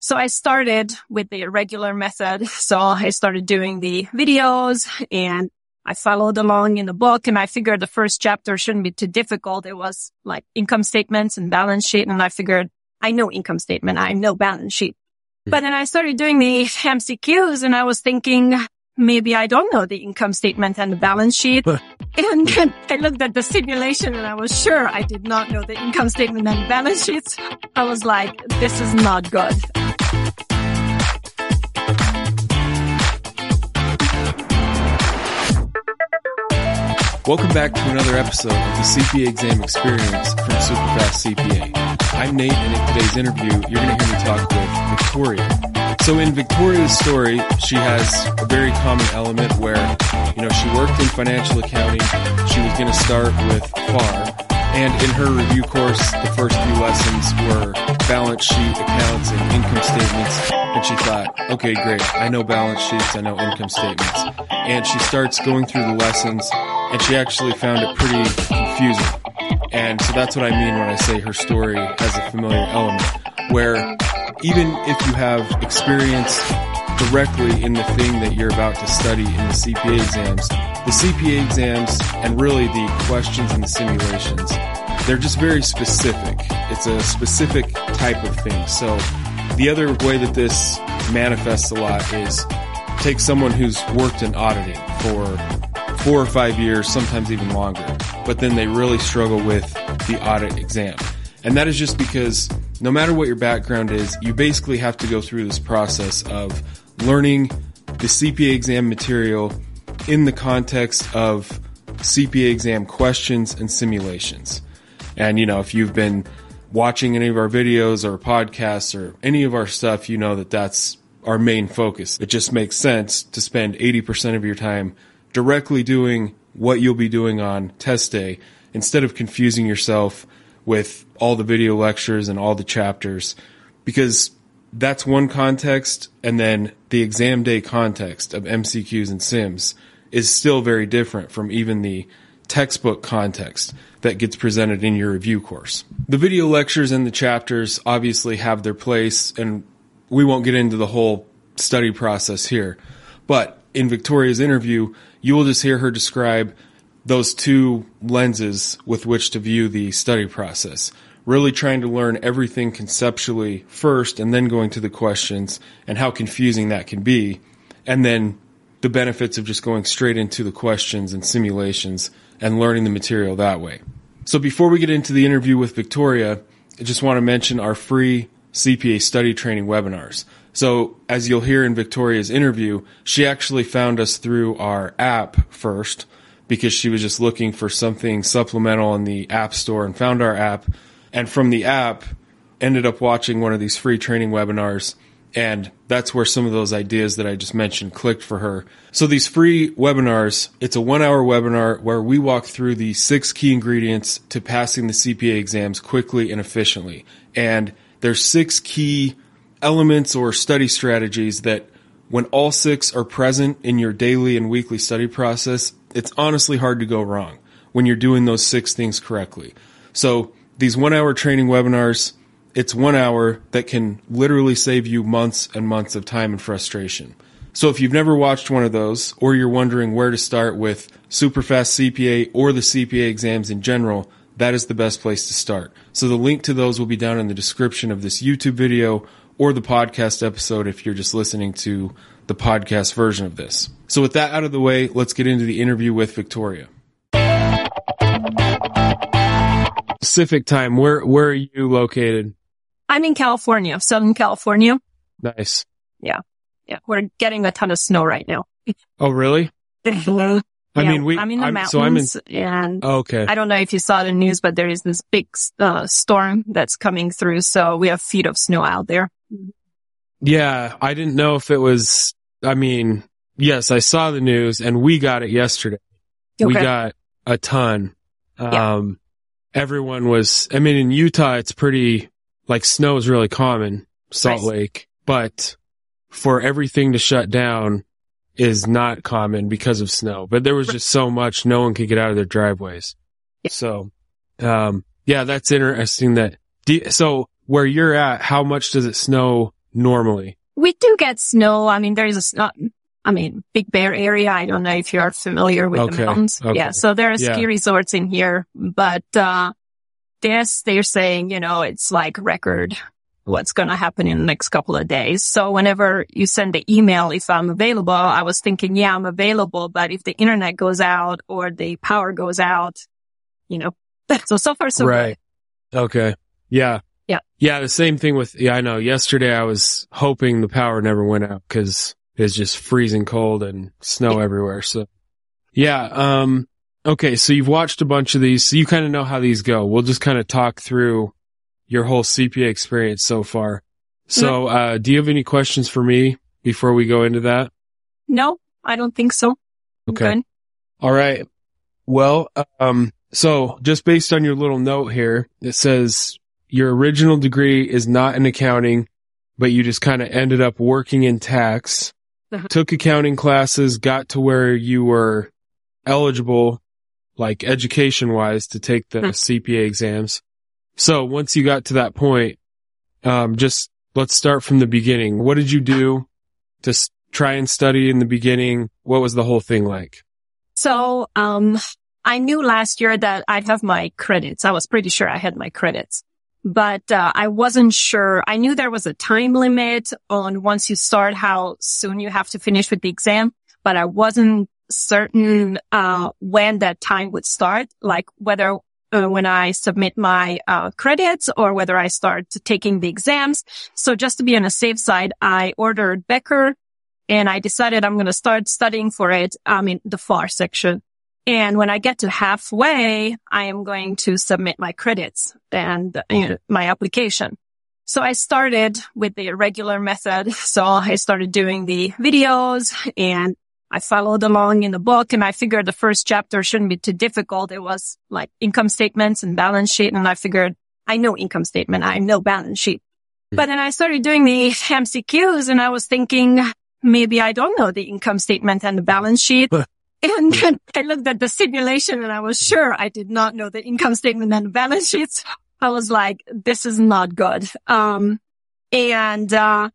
So I started with the regular method. So I started doing the videos and I followed along in the book and I figured the first chapter shouldn't be too difficult. It was like income statements and balance sheet. And I figured I know income statement. I know balance sheet. Hmm. But then I started doing the MCQs and I was thinking, maybe I don't know the income statement and the balance sheet. And then I looked at the simulation and I was sure I did not know the income statement and balance sheets. I was like, this is not good. Welcome back to another episode of the CPA exam experience from Superfast CPA. I'm Nate and in today's interview, you're going to hear me talk with Viktoria. So in Viktoria's story, she has a very common element where, you know, she worked in financial accounting. She was going to start with FAR. And in her review course, the first few lessons were balance sheet accounts and income statements. And she thought, okay, great. I know balance sheets. I know income statements. And she starts going through the lessons and she actually found it pretty confusing. And so that's what I mean when I say her story has a familiar element where even if you have experience directly in the thing that you're about to study in the CPA exams, the CPA exams and really the questions and the simulations, they're just very specific. It's a specific type of thing. So the other way that this manifests a lot is take someone who's worked in auditing for four or five years, sometimes even longer, but then they really struggle with the audit exam. And that is just because no matter what your background is, you basically have to go through this process of learning the CPA exam material in the context of CPA exam questions and simulations. And, you know, if you've been watching any of our videos or podcasts or any of our stuff, you know that that's our main focus. It just makes sense to spend 80% of your time directly doing what you'll be doing on test day instead of confusing yourself with all the video lectures and all the chapters because that's one context and then the exam day context of MCQs and sims is still very different from even the textbook context that gets presented in your review course. The video lectures and the chapters obviously have their place and we won't get into the whole study process here. But in Viktoria's interview, you will just hear her describe those two lenses with which to view the study process. Really trying to learn everything conceptually first and then going to the questions and how confusing that can be. And then the benefits of just going straight into the questions and simulations and learning the material that way. So before we get into the interview with Viktoria, I just want to mention our free CPA study training webinars. So as you'll hear in Viktoria's interview, she actually found us through our app first because she was just looking for something supplemental in the app store and found our app. And from the app, ended up watching one of these free training webinars. And that's where some of those ideas that I just mentioned clicked for her. So these free webinars, it's a one hour webinar where we walk through the six key ingredients to passing the CPA exams quickly and efficiently. And there's six key elements or study strategies that when all six are present in your daily and weekly study process, it's honestly hard to go wrong when you're doing those six things correctly. So these one hour training webinars, it's one hour that can literally save you months and months of time and frustration. So if you've never watched one of those, or you're wondering where to start with Superfast CPA or the CPA exams in general, that is the best place to start. So the link to those will be down in the description of this YouTube video or the podcast episode if you're just listening to the podcast version of this. So with that out of the way, let's get into the interview with Viktoria. Pacific time. Where where are you located? I'm in California, Southern California. Nice. Yeah. Yeah. We're getting a ton of snow right now. Oh, really? I Yeah, mean, we. I'm in the I'm- mountains, so I'm in. and oh, okay. I don't know if you saw the news, but there is this big uh, storm that's coming through, so we have feet of snow out there. Yeah, I didn't know if it was. I mean, yes, I saw the news, and we got it yesterday. We got a ton. Yeah. Um, everyone was. I mean, in Utah, it's pretty like snow is really common. Salt. Lake, but for everything to shut down is not common because of snow. But there was just so much, no one could get out of their driveways. Yeah. So, um, yeah, that's interesting. That do, so where you're at, how much does it snow normally? We do get snow. I mean, there is a snow, I mean, Big Bear area. I don't know if you are familiar with Okay, the mountains. okay. Yeah. So there are Yeah. ski resorts in here, but, uh, this, they're saying, you know, it's like record what's going to happen in the next couple of days. So whenever you send the email, if I'm available, I was thinking, yeah, I'm available, but if the internet goes out or the power goes out, you know, so, so far, so good. right. Okay. Yeah. Yeah. Yeah. The same thing with, yeah, I know yesterday I was hoping the power never went out because it's just freezing cold and snow everywhere. So yeah. Um, okay. So you've watched a bunch of these. So you kind of know how these go. We'll just kind of talk through your whole CPA experience so far. So, uh, do you have any questions for me before we go into that? No, I don't think so. Okay. good. All right. Well, um, so just based on your little note here, it says your original degree is not in accounting, but you just kind of ended up working in tax, Uh-huh. took accounting classes, got to where you were eligible, like education wise to take the Hmm. CPA exams. So once you got to that point, um, just let's start from the beginning. What did you do to s- try and study in the beginning? What was the whole thing like? So, um, I knew last year that I'd have my credits. I was pretty sure I had my credits, but, uh, I wasn't sure. I knew there was a time limit on once you start how soon you have to finish with the exam, but I wasn't certain, uh, when that time would start, like whether uh, when I submit my uh, credits or whether I start taking the exams. So just to be on a safe side, I ordered Becker and I decided I'm going to start studying for it. Um, in the FAR section. And when I get to halfway, I am going to submit my credits and uh, you know, my application. So I started with the regular method. So I started doing the videos and I followed along in the book and I figured the first chapter shouldn't be too difficult. It was like income statements and balance sheet. And I figured I know income statement. I know balance sheet. Hmm. But then I started doing the MCQs and I was thinking maybe I don't know the income statement and the balance sheet. And then I looked at the simulation and I was sure I did not know the income statement and balance sheets. I was like, this is not good. Um, and, uh,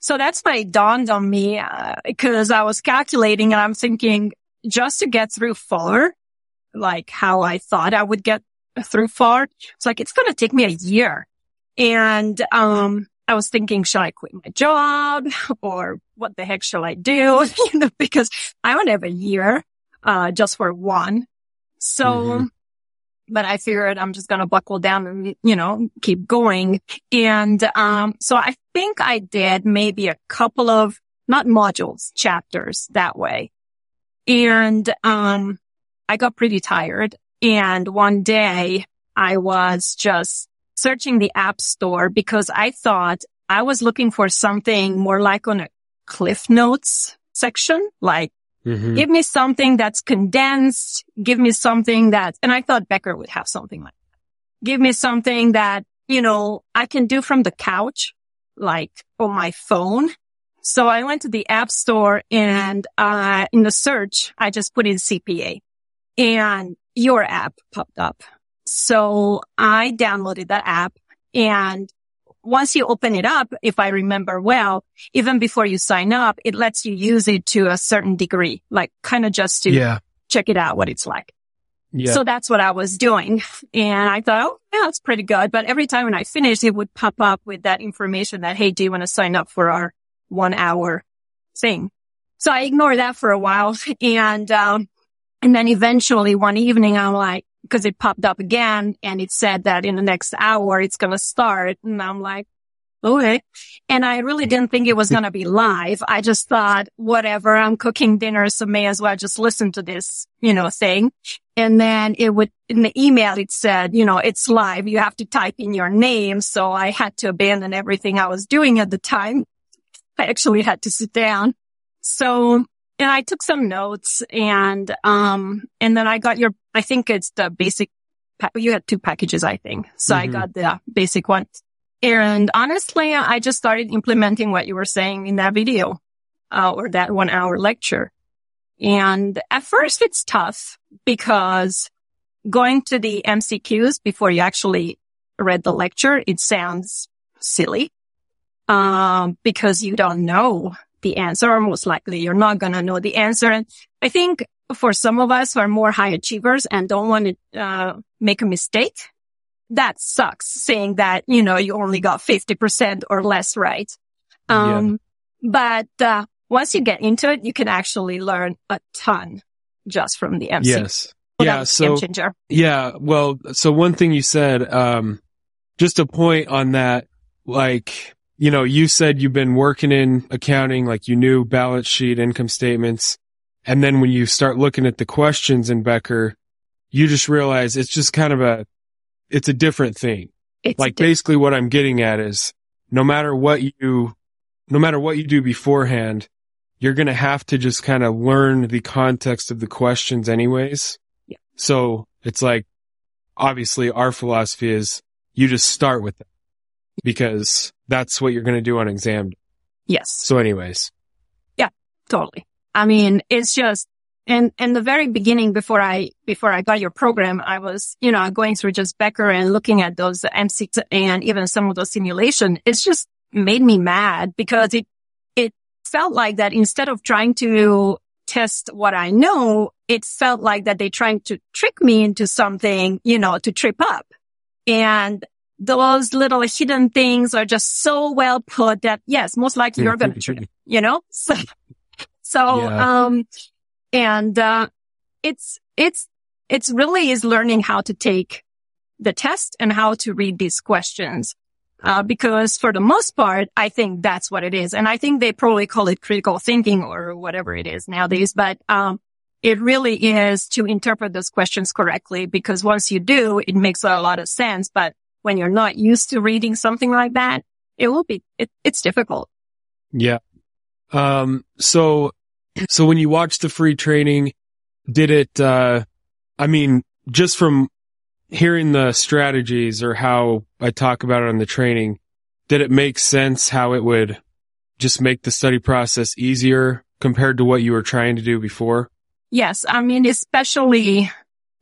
so that's when it dawned on me, uh, because I was calculating and I'm thinking just to get through FAR, like how I thought I would get through FAR, it's like, it's going to take me a year. And, um, I was thinking, should I quit my job or what the heck shall I do? you know, because I don't have a year, uh, just for one. So, Mhm. but I figured I'm just going to buckle down and, you know, keep going. And, um, so I think I did maybe a couple of, not modules, chapters that way. And, um, I got pretty tired. And one day I was just searching the app store because I thought I was looking for something more like on a Cliff Notes section, like Mhm. give me something that's condensed. Give me something that, and I thought Becker would have something like that. Give me something that, you know, I can do from the couch, like on my phone. So I went to the app store and, uh, in the search, I just put in CPA and your app popped up. So I downloaded that app and once you open it up, if I remember well, even before you sign up, it lets you use it to a certain degree, like kind of just to Yeah. check it out, what it's like. Yeah. So that's what I was doing. And I thought, oh, yeah, that's pretty good. But every time when I finished, it would pop up with that information that, Hey, do you want to sign up for our one hour thing? So I ignored that for a while. And, um, and then eventually one evening, I'm like, because it popped up again and it said that in the next hour it's going to start. And I'm like, okay. And I really didn't think it was going to be live. I just thought, whatever, I'm cooking dinner, so may as well just listen to this, you know, thing. And then it would, in the email, it said, you know, it's live. You have to type in your name. So I had to abandon everything I was doing at the time. I actually had to sit down. So, and I took some notes and, um, and then I got your, I think it's the basic, pa- you had two packages, I think. So I Mhm. got the basic one. And honestly, I just started implementing what you were saying in that video, uh, or that one hour lecture. And at first it's tough because going to the MCQs before you actually read the lecture, it sounds silly. um, because you don't know the answer, or most likely you're not going to know the answer. And I think for some of us who are more high achievers and don't want to uh, make a mistake, that sucks saying that, you know, you only got 50% or less right. Um, yeah. but, uh, once you get into it, you can actually learn a ton just from the MC. Yes. Yeah. So, yeah. Well, so one thing you said, um, just a point on that, like, you know, you said you've been working in accounting, like you knew balance sheet, income statements. And then when you start looking at the questions in Becker, you just realize it's just kind of a, it's a different thing. It's like basically what I'm getting at is no matter what you, no matter what you do beforehand, you're going to have to just kind of learn the context of the questions anyways. Yeah. So it's like, obviously our philosophy is you just start with it because that's what you're going to do on exam. Yes. So anyways. Yeah, totally. I mean, it's just, and, in the very beginning, before I, before I got your program, I was, you know, going through just Becker and looking at those MCs and even some of those simulation. It's just made me mad because it, it felt like that instead of trying to test what I know, it felt like that they trying to trick me into something, you know, to trip up. And those little hidden things are just so well put that yes, most likely you're going to trip, you know? So, so, yeah. um, and, uh, it's, it's, it's really is learning how to take the test and how to read these questions. Uh, because for the most part, I think that's what it is. And I think they probably call it critical thinking or whatever it is nowadays. But, um, it really is to interpret those questions correctly because once you do, it makes a lot of sense. But when you're not used to reading something like that, it will be, it, it's difficult. Yeah. Um, so, so when you watched the free training, did it, uh, I mean, just from hearing the strategies or how I talk about it on the training, did it make sense how it would just make the study process easier compared to what you were trying to do before? Yes. I mean, especially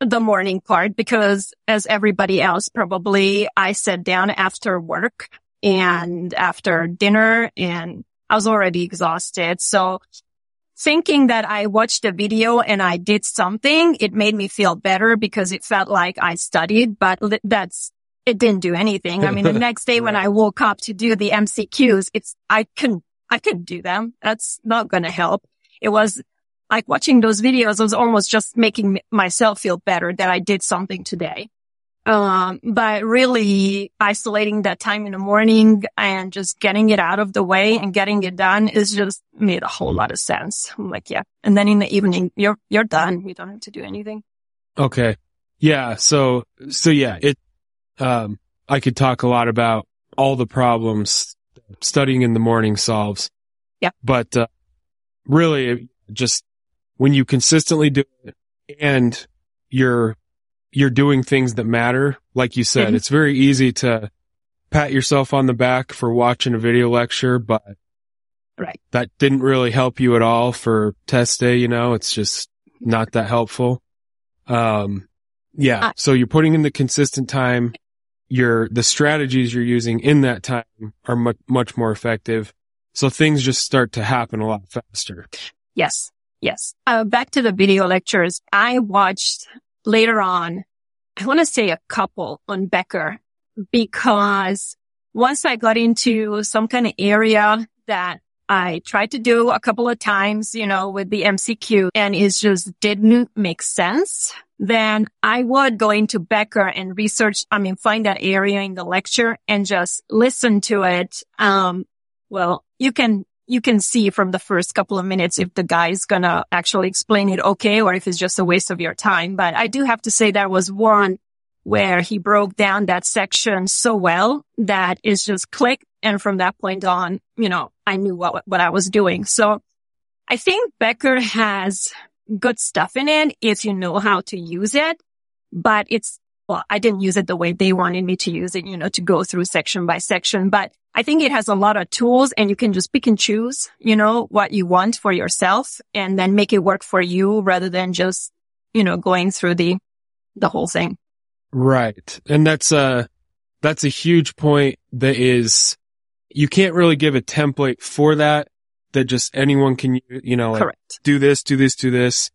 the morning part because as everybody else, probably I sat down after work and after dinner and I was already exhausted. So thinking that I watched a video and I did something, it made me feel better because it felt like I studied, but that's, it didn't do anything. I mean, the next day right. when I woke up to do the MCQs, it's, I couldn't, I couldn't do them. That's not going to help. It was like watching those videos was almost just making myself feel better that I did something today. Um, but really isolating that time in the morning and just getting it out of the way and getting it done is just made a whole lot of sense. I'm like, yeah. And then in the evening, you're, you're done. You don't have to do anything. Okay. Yeah. So, so yeah, it, um, I could talk a lot about all the problems studying in the morning solves. Yeah. But, uh, really just when you consistently do it and you're, you're doing things that matter, like you said, mm-hmm. it's very easy to pat yourself on the back for watching a video lecture, but right. that didn't really help you at all for test day. You know, it's just not that helpful. Um, yeah. Uh, so you're putting in the consistent time. Your, the strategies you're using in that time are much, much more effective. So things just start to happen a lot faster. Yes. Yes. Uh, back to the video lectures. I watched later on, I want to say a couple on Becker because once I got into some kind of area that I tried to do a couple of times, you know, with the MCQ and it just didn't make sense, then I would go into Becker and research, I mean, find that area in the lecture and just listen to it. Um, well, you can you can see from the first couple of minutes if the guy is gonna actually explain it okay or if it's just a waste of your time. But I do have to say there was one where he broke down that section so well that it's just click. And from that point on, you know, I knew what, what I was doing. So I think Becker has good stuff in it if you know how to use it, but it's, well, I didn't use it the way they wanted me to use it, you know, to go through section by section, but I think it has a lot of tools and you can just pick and choose, you know, what you want for yourself and then make it work for you rather than just, you know, going through the, the whole thing. Right. And that's a, that's a huge point that is you can't really give a template for that that just anyone can, you know, like Correct. do this, do this, do this.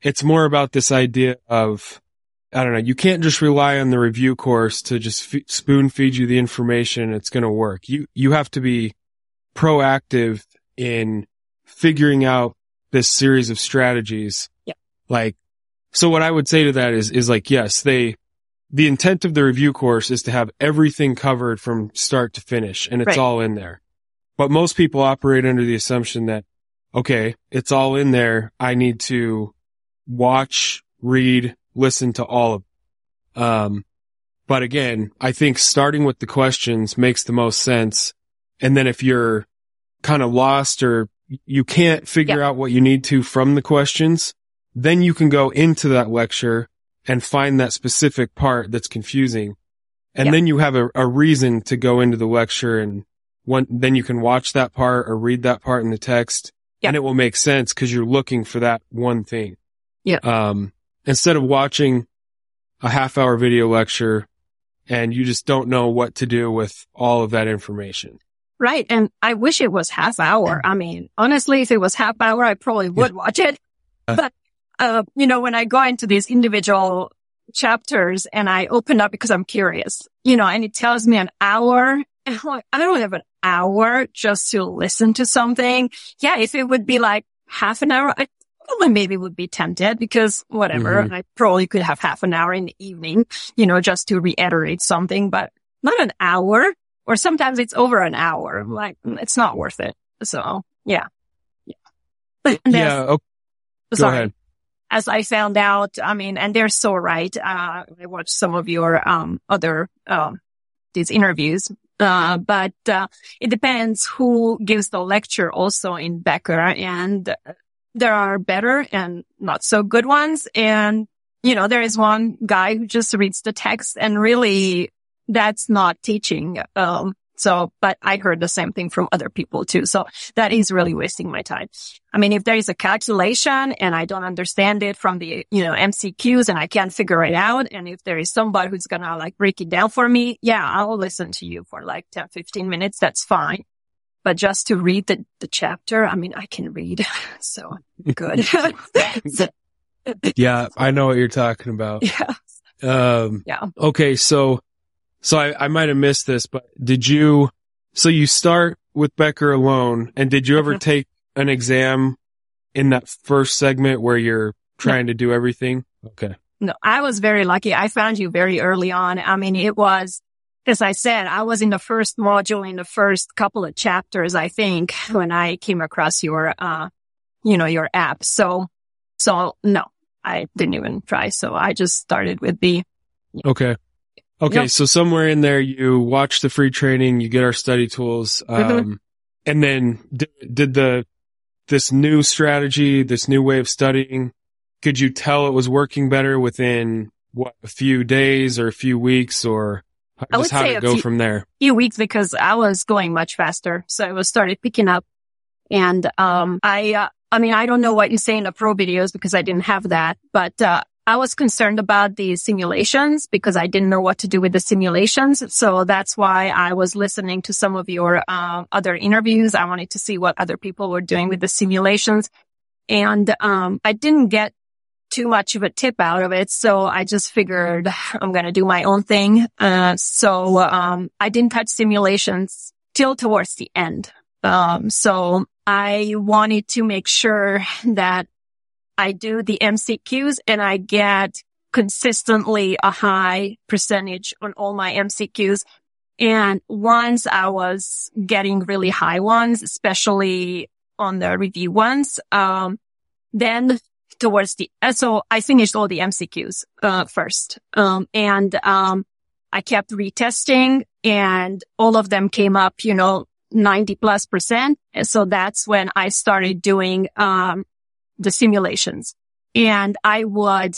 It's more about this idea of, I don't know, you can't just rely on the review course to just f- spoon feed you the information. It's going to work. You, you have to be proactive in figuring out this series of strategies. Yeah. Like, so what I would say to that is, is like, yes, they, the intent of the review course is to have everything covered from start to finish and it's Right. all in there. But most people operate under the assumption that, okay, it's all in there. I need to watch, read, listen to all of. Um, but again, I think starting with the questions makes the most sense. And then if you're kind of lost or you can't figure out what you need to from the questions, then you can go into that lecture and find that specific part that's confusing. And Yeah. then you have a, a reason to go into the lecture and one, then you can watch that part or read that part in the text Yeah. and it will make sense because you're looking for that one thing. Yeah. Um, instead of watching a half hour video lecture and you just don't know what to do with all of that information. Right. And I wish it was half hour. I mean, honestly, if it was half hour, I probably would watch it. Uh. But, uh, you know, when I go into these individual chapters and I open up because I'm curious, you know, and it tells me an hour and like, I don't have an hour just to listen to something. Yeah. If it would be like half an hour, I probably maybe would be tempted because whatever, Mhm. I probably could have half an hour in the evening, you know, just to reiterate something, but not an hour or sometimes it's over an hour. Like, mm, it's not worth it. So yeah. Yeah. Yeah. Okay. Go sorry. ahead. As I found out, I mean, and they're so right. Uh, I watched some of your, um, other, um, these interviews. Uh, but, uh, it depends who gives the lecture also in Becker and there are better and not so good ones. And, you know, there is one guy who just reads the text and really that's not teaching. Um, so, but I heard the same thing from other people too. So that is really wasting my time. I mean, if there is a calculation and I don't understand it from the, you know, MCQs and I can't figure it out. And if there is somebody who's going to like break it down for me, yeah, I'll listen to you for like 10, 15 minutes. That's fine. But just to read the, the chapter, I mean, I can read. So good. So, Yeah. I know what you're talking about. yeah. Um, Yeah. okay. So, so I, I might have missed this, but did you, so you start with Becker alone and did you ever Mhm. take an exam in that first segment where you're trying to do everything? Okay. No, I was very lucky. I found you very early on. I mean, it was, as I said, I was in the first module in the first couple of chapters, I think, when I came across your, uh, you know, your app. So, so no, I didn't even try. So I just started with the, Okay. Okay. Yep. So somewhere in there, you watch the free training, you get our study tools. Um, Mhm. and then did, did the, this new strategy, this new way of studying, could you tell it was working better within what, a few days or a few weeks or I would how say did it a go few- from there? few weeks because I was going much faster. So I was started picking up and, um, I, uh, I mean, I don't know what you say in the pro videos because I didn't have that, but, uh, I was concerned about the simulations because I didn't know what to do with the simulations. So that's why I was listening to some of your, um, other interviews. I wanted to see what other people were doing with the simulations and, um, I didn't get too much of a tip out of it. So I just figured I'm going to do my own thing. Uh, so, um, I didn't touch simulations till towards the end. Um, so I wanted to make sure that I do the MCQs and I get consistently a high percentage on all my MCQs. And once I was getting really high ones, especially on the review ones, um, then towards the, uh, so I finished all the MCQs, uh, first. Um, and, um, I kept retesting and all of them came up, you know, 90 plus percent. And so that's when I started doing, um, the simulations and I would,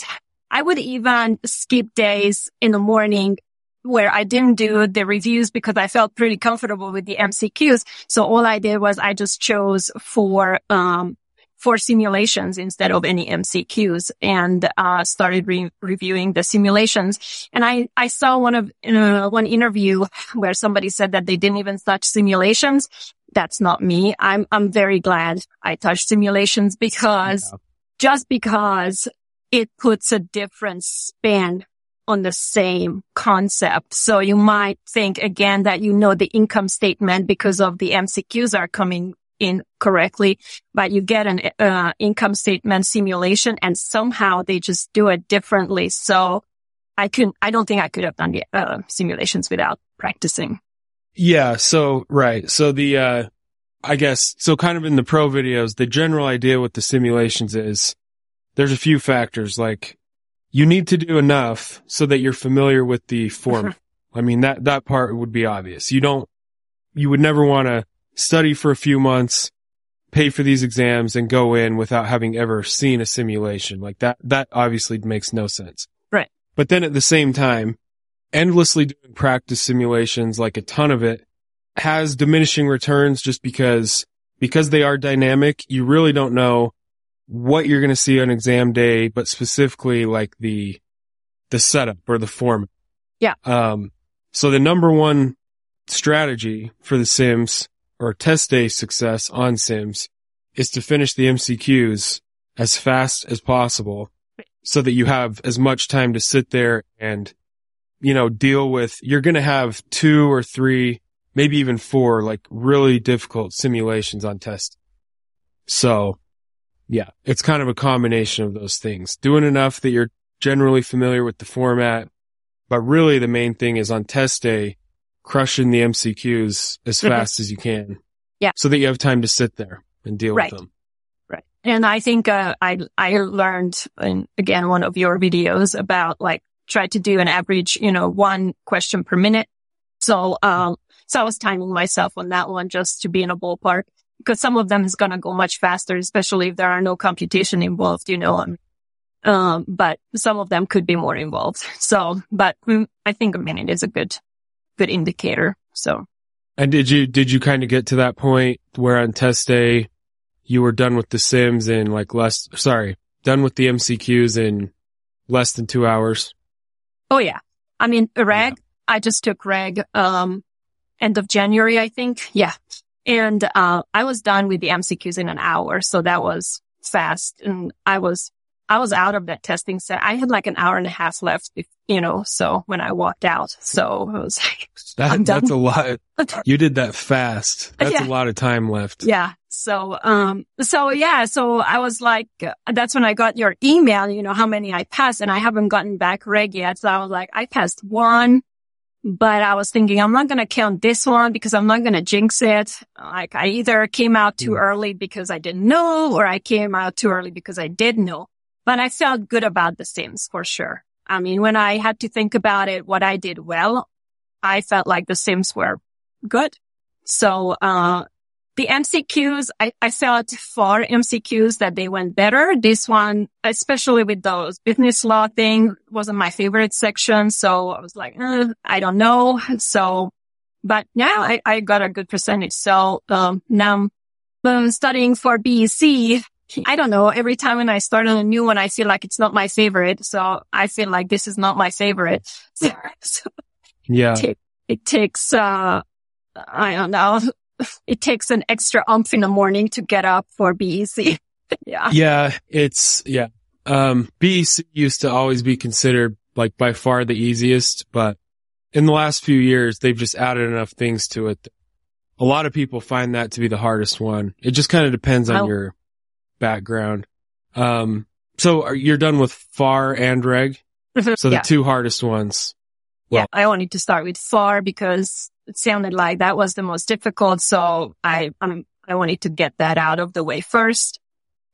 I would even skip days in the morning where I didn't do the reviews because I felt pretty comfortable with the MCQs. So all I did was I just chose for, um, for simulations instead of any MCQs and, uh, started re- reviewing the simulations. And I, I saw one of, uh, one interview where somebody said that they didn't even touch simulations. That's not me. I'm, I'm very glad I touched simulations because yeah. just because it puts a different spin on the same concept. So you might think again that you know the income statement because of the MCQs are coming in correctly, but you get an uh, income statement simulation and somehow they just do it differently. So I couldn't, I don't think I could have done the uh, simulations without practicing. Yeah. So, right. So the, uh, I guess, so kind of in the pro videos, the general idea with the simulations is there's a few factors like you need to do enough so that you're familiar with the form. I mean, that, that part would be obvious. You don't, you would never want to study for a few months, pay for these exams and go in without having ever seen a simulation like that. That obviously makes no sense. Right. But then at the same time, endlessly doing practice simulations, like a ton of it has diminishing returns just because, because they are dynamic. You really don't know what you're going to see on exam day, but specifically like the, the setup or the format. Yeah. Um, so the number one strategy for the sims or test day success on Sims is to finish the MCQs as fast as possible so that you have as much time to sit there and, you know, deal with, you're going to have two or three, maybe even four, like really difficult simulations on test. So yeah, it's kind of a combination of those things. Doing enough that you're generally familiar with the format, but really the main thing is on test day, crushing the MCQs as mm-hmm. fast as you can. Yeah. So that you have time to sit there and deal right. with them. Right. And I think, uh, I, I learned in again, one of your videos about like try to do an average, you know, one question per minute. So, um, so I was timing myself on that one just to be in a ballpark because some of them is going to go much faster, especially if there are no computation involved, you know. Um, um, but some of them could be more involved. So, but mm, I think a minute is a good good indicator. So. And did you, did you kind of get to that point where on test day you were done with the sims in like less, sorry, done with the MCQs in less than two hours? Oh yeah. I mean, reg, yeah. I just took reg, um, end of January, I think. Yeah. And, uh, I was done with the MCQs in an hour. So that was fast. And I was I was out of that testing set. I had like an hour and a half left, you know, so when I walked out. So I was like, that, that's a lot. You did that fast. That's yeah. a lot of time left. Yeah. So, um, so yeah, so I was like, uh, that's when I got your email, you know, how many I passed and I haven't gotten back reg yet. So I was like, I passed one, but I was thinking I'm not going to count this one because I'm not going to jinx it. Like I either came out too mm. early because I didn't know or I came out too early because I did know. But I felt good about the Sims for sure. I mean, when I had to think about it, what I did well, I felt like the Sims were good. So, uh, the MCQs, I, I felt for MCQs that they went better. This one, especially with those business law thing wasn't my favorite section. So I was like, eh, I don't know. So, but yeah, I, I got a good percentage. So, um, now I'm studying for BEC I don't know. Every time when I start on a new one, I feel like it's not my favorite. So I feel like this is not my favorite. So, so yeah. It, it, takes, uh, I don't know. It takes an extra umph in the morning to get up for BEC. yeah. Yeah. It's, yeah. Um, BEC used to always be considered like by far the easiest, but in the last few years, they've just added enough things to it. A lot of people find that to be the hardest one. It just kind of depends on I'll, your background. Um, so are, you're done with FAR and reg? Mm-hmm. so the yeah. two hardest ones. Well, yeah, I wanted to start with FAR because it sounded like that was the most difficult. So I, um, I wanted to get that out of the way first.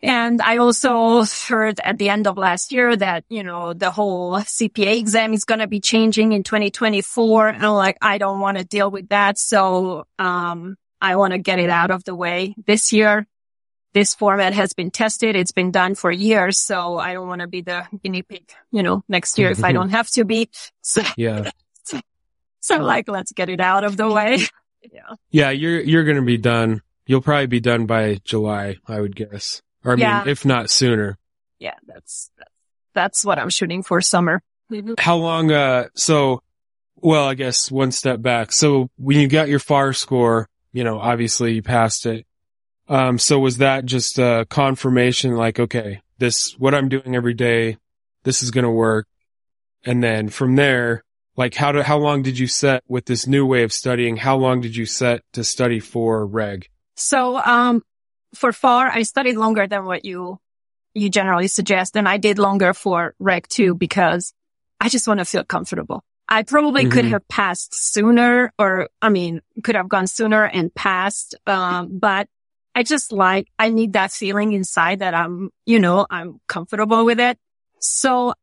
And I also heard at the end of last year that, you know, the whole CPA exam is going to be changing in 2024. And I'm like, I don't want to deal with that. So, um, I want to get it out of the way this year this format has been tested. It's been done for years. So I don't want to be the guinea pig, you know, next year if I don't have to be. So, yeah. So, so like, let's get it out of the way. yeah. Yeah. You're, you're going to be done. You'll probably be done by July, I would guess, Or I Yeah. mean, if not sooner. Yeah, that's, that's what I'm shooting for summer. How long, uh, so, well, I guess one step back. So when you got your FAR score, you know, obviously you passed it. Um, so was that just a confirmation like, okay, this, what I'm doing every day, this is going to work. And then from there, like how do, how long did you set with this new way of studying? How long did you set to study for reg? So, um, for FAR, I studied longer than what you, you generally suggest. And I did longer for Reg too, because I just want to feel comfortable. I probably could Mhm. have passed sooner or, I mean, could have gone sooner and passed. Um, but I just like, I need that feeling inside that I'm, you know, I'm comfortable with it. So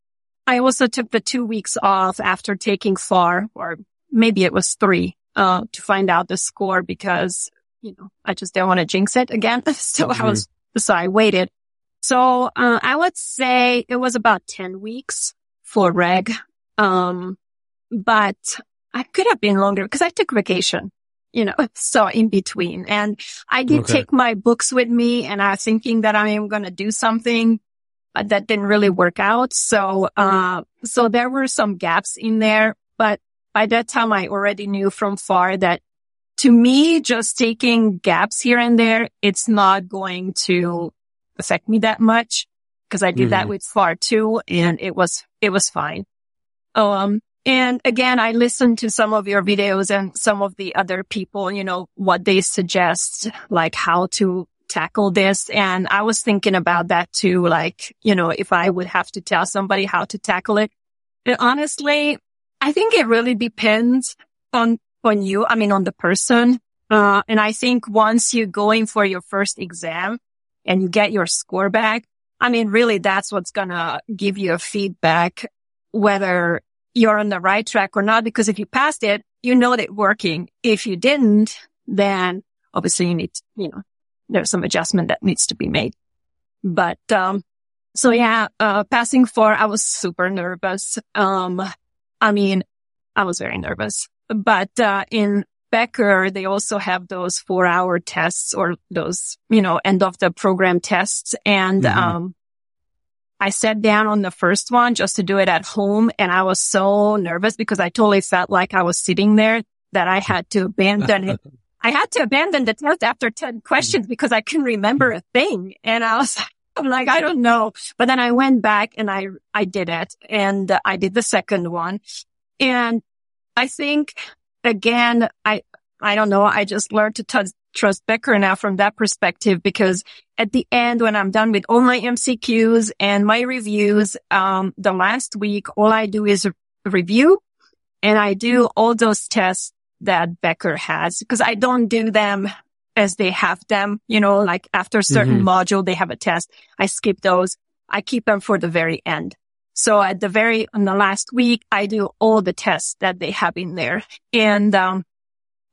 I also took the two weeks off after taking FAR or maybe it was three, uh, to find out the score because you know, I just didn't want to jinx it again. so I was, so I waited. So, uh, I would say it was about 10 weeks for reg. Um, but I could have been longer because I took vacation, you know, so in between and I did Okay. take my books with me and I was thinking that I am going to do something, but that didn't really work out. So, uh, so there were some gaps in there, but by that time I already knew from far that to me, just taking gaps here and there, it's not going to affect me that much because I did that Mhm. with FAR too and it was, it was fine. Um, and again, I listened to some of your videos and some of the other people, you know, what they suggest, like how to tackle this. And I was thinking about that too. Like, you know, if I would have to tell somebody how to tackle it. And honestly, I think it really depends on, on you. I mean, on the person. Uh, and I think once you're going for your first exam and you get your score back, I mean, really that's what's gonna give you a feedback whether you're on the right track or not. Because if you passed it, you know that working. If you didn't, then obviously you need, to, you know, there's some adjustment that needs to be made. But, um, so yeah, uh, passing four, I was super nervous. Um, I mean, I was very nervous, but, uh, in Becker, they also have those four hour tests or those, you know, end of the program tests. And, Mhm. um, I sat down on the first one just to do it at home. And I was so nervous because I totally felt like I was sitting there that I had to abandon it. I had to abandon the test after 10 questions because I couldn't remember a thing. And I was, I'm like, I don't know. But then I went back and I, I did it and I did the second one. And I think again, I, I don't know. I just learned to t- trust Becker now from that perspective because at the end, when I'm done with all my MCQs and my reviews, um, the last week, all I do is a review and I do all those tests that Becker has because I don't do them as they have them, you know, like after a certain Mhm. module, they have a test. I skip those. I keep them for the very end. So at the very, on the last week, I do all the tests that they have in there. And, um,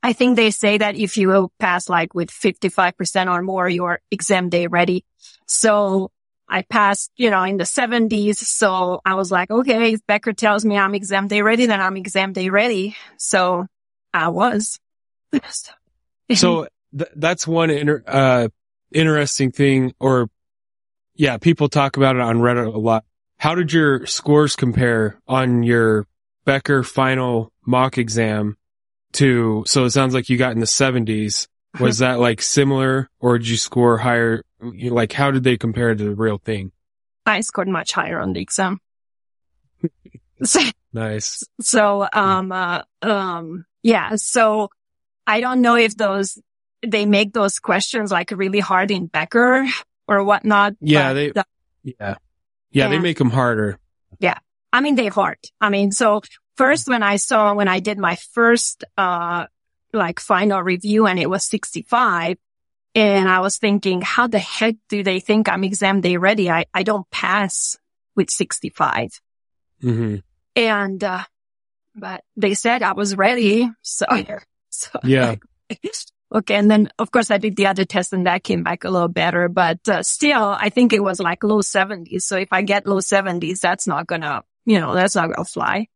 I think they say that if you pass like with 55% or more, you're exam day ready. So I passed, you know, in the seventies. So I was like, okay, if Becker tells me I'm exam day ready, then I'm exam day ready. So I was. So th- that's one inter- uh, interesting thing or yeah, people talk about it on Reddit a lot. How did your scores compare on your Becker final mock exam to, so it sounds like you got in the seventies. Was that like similar or did you score higher? Like how did they compare to the real thing? I scored much higher on the exam. so, Nice. so, um, uh, um, yeah. So I don't know if those, they make those questions like really hard in Becker or whatnot. Yeah, they- the- Yeah. Yeah. They make them harder. Yeah. I mean, they're hard. I mean, so first when I saw, when I did my first, uh, like final review and it was 65 and I was thinking, how the heck do they think I'm exam day ready? I, I don't pass with 65 hmm and, uh, but they said I was ready. So, so Yeah. Okay. And then of course I did the other test and that came back a little better, but uh, still I think it was like low seventies. So if I get low seventies, that's not gonna, you know, that's not gonna fly.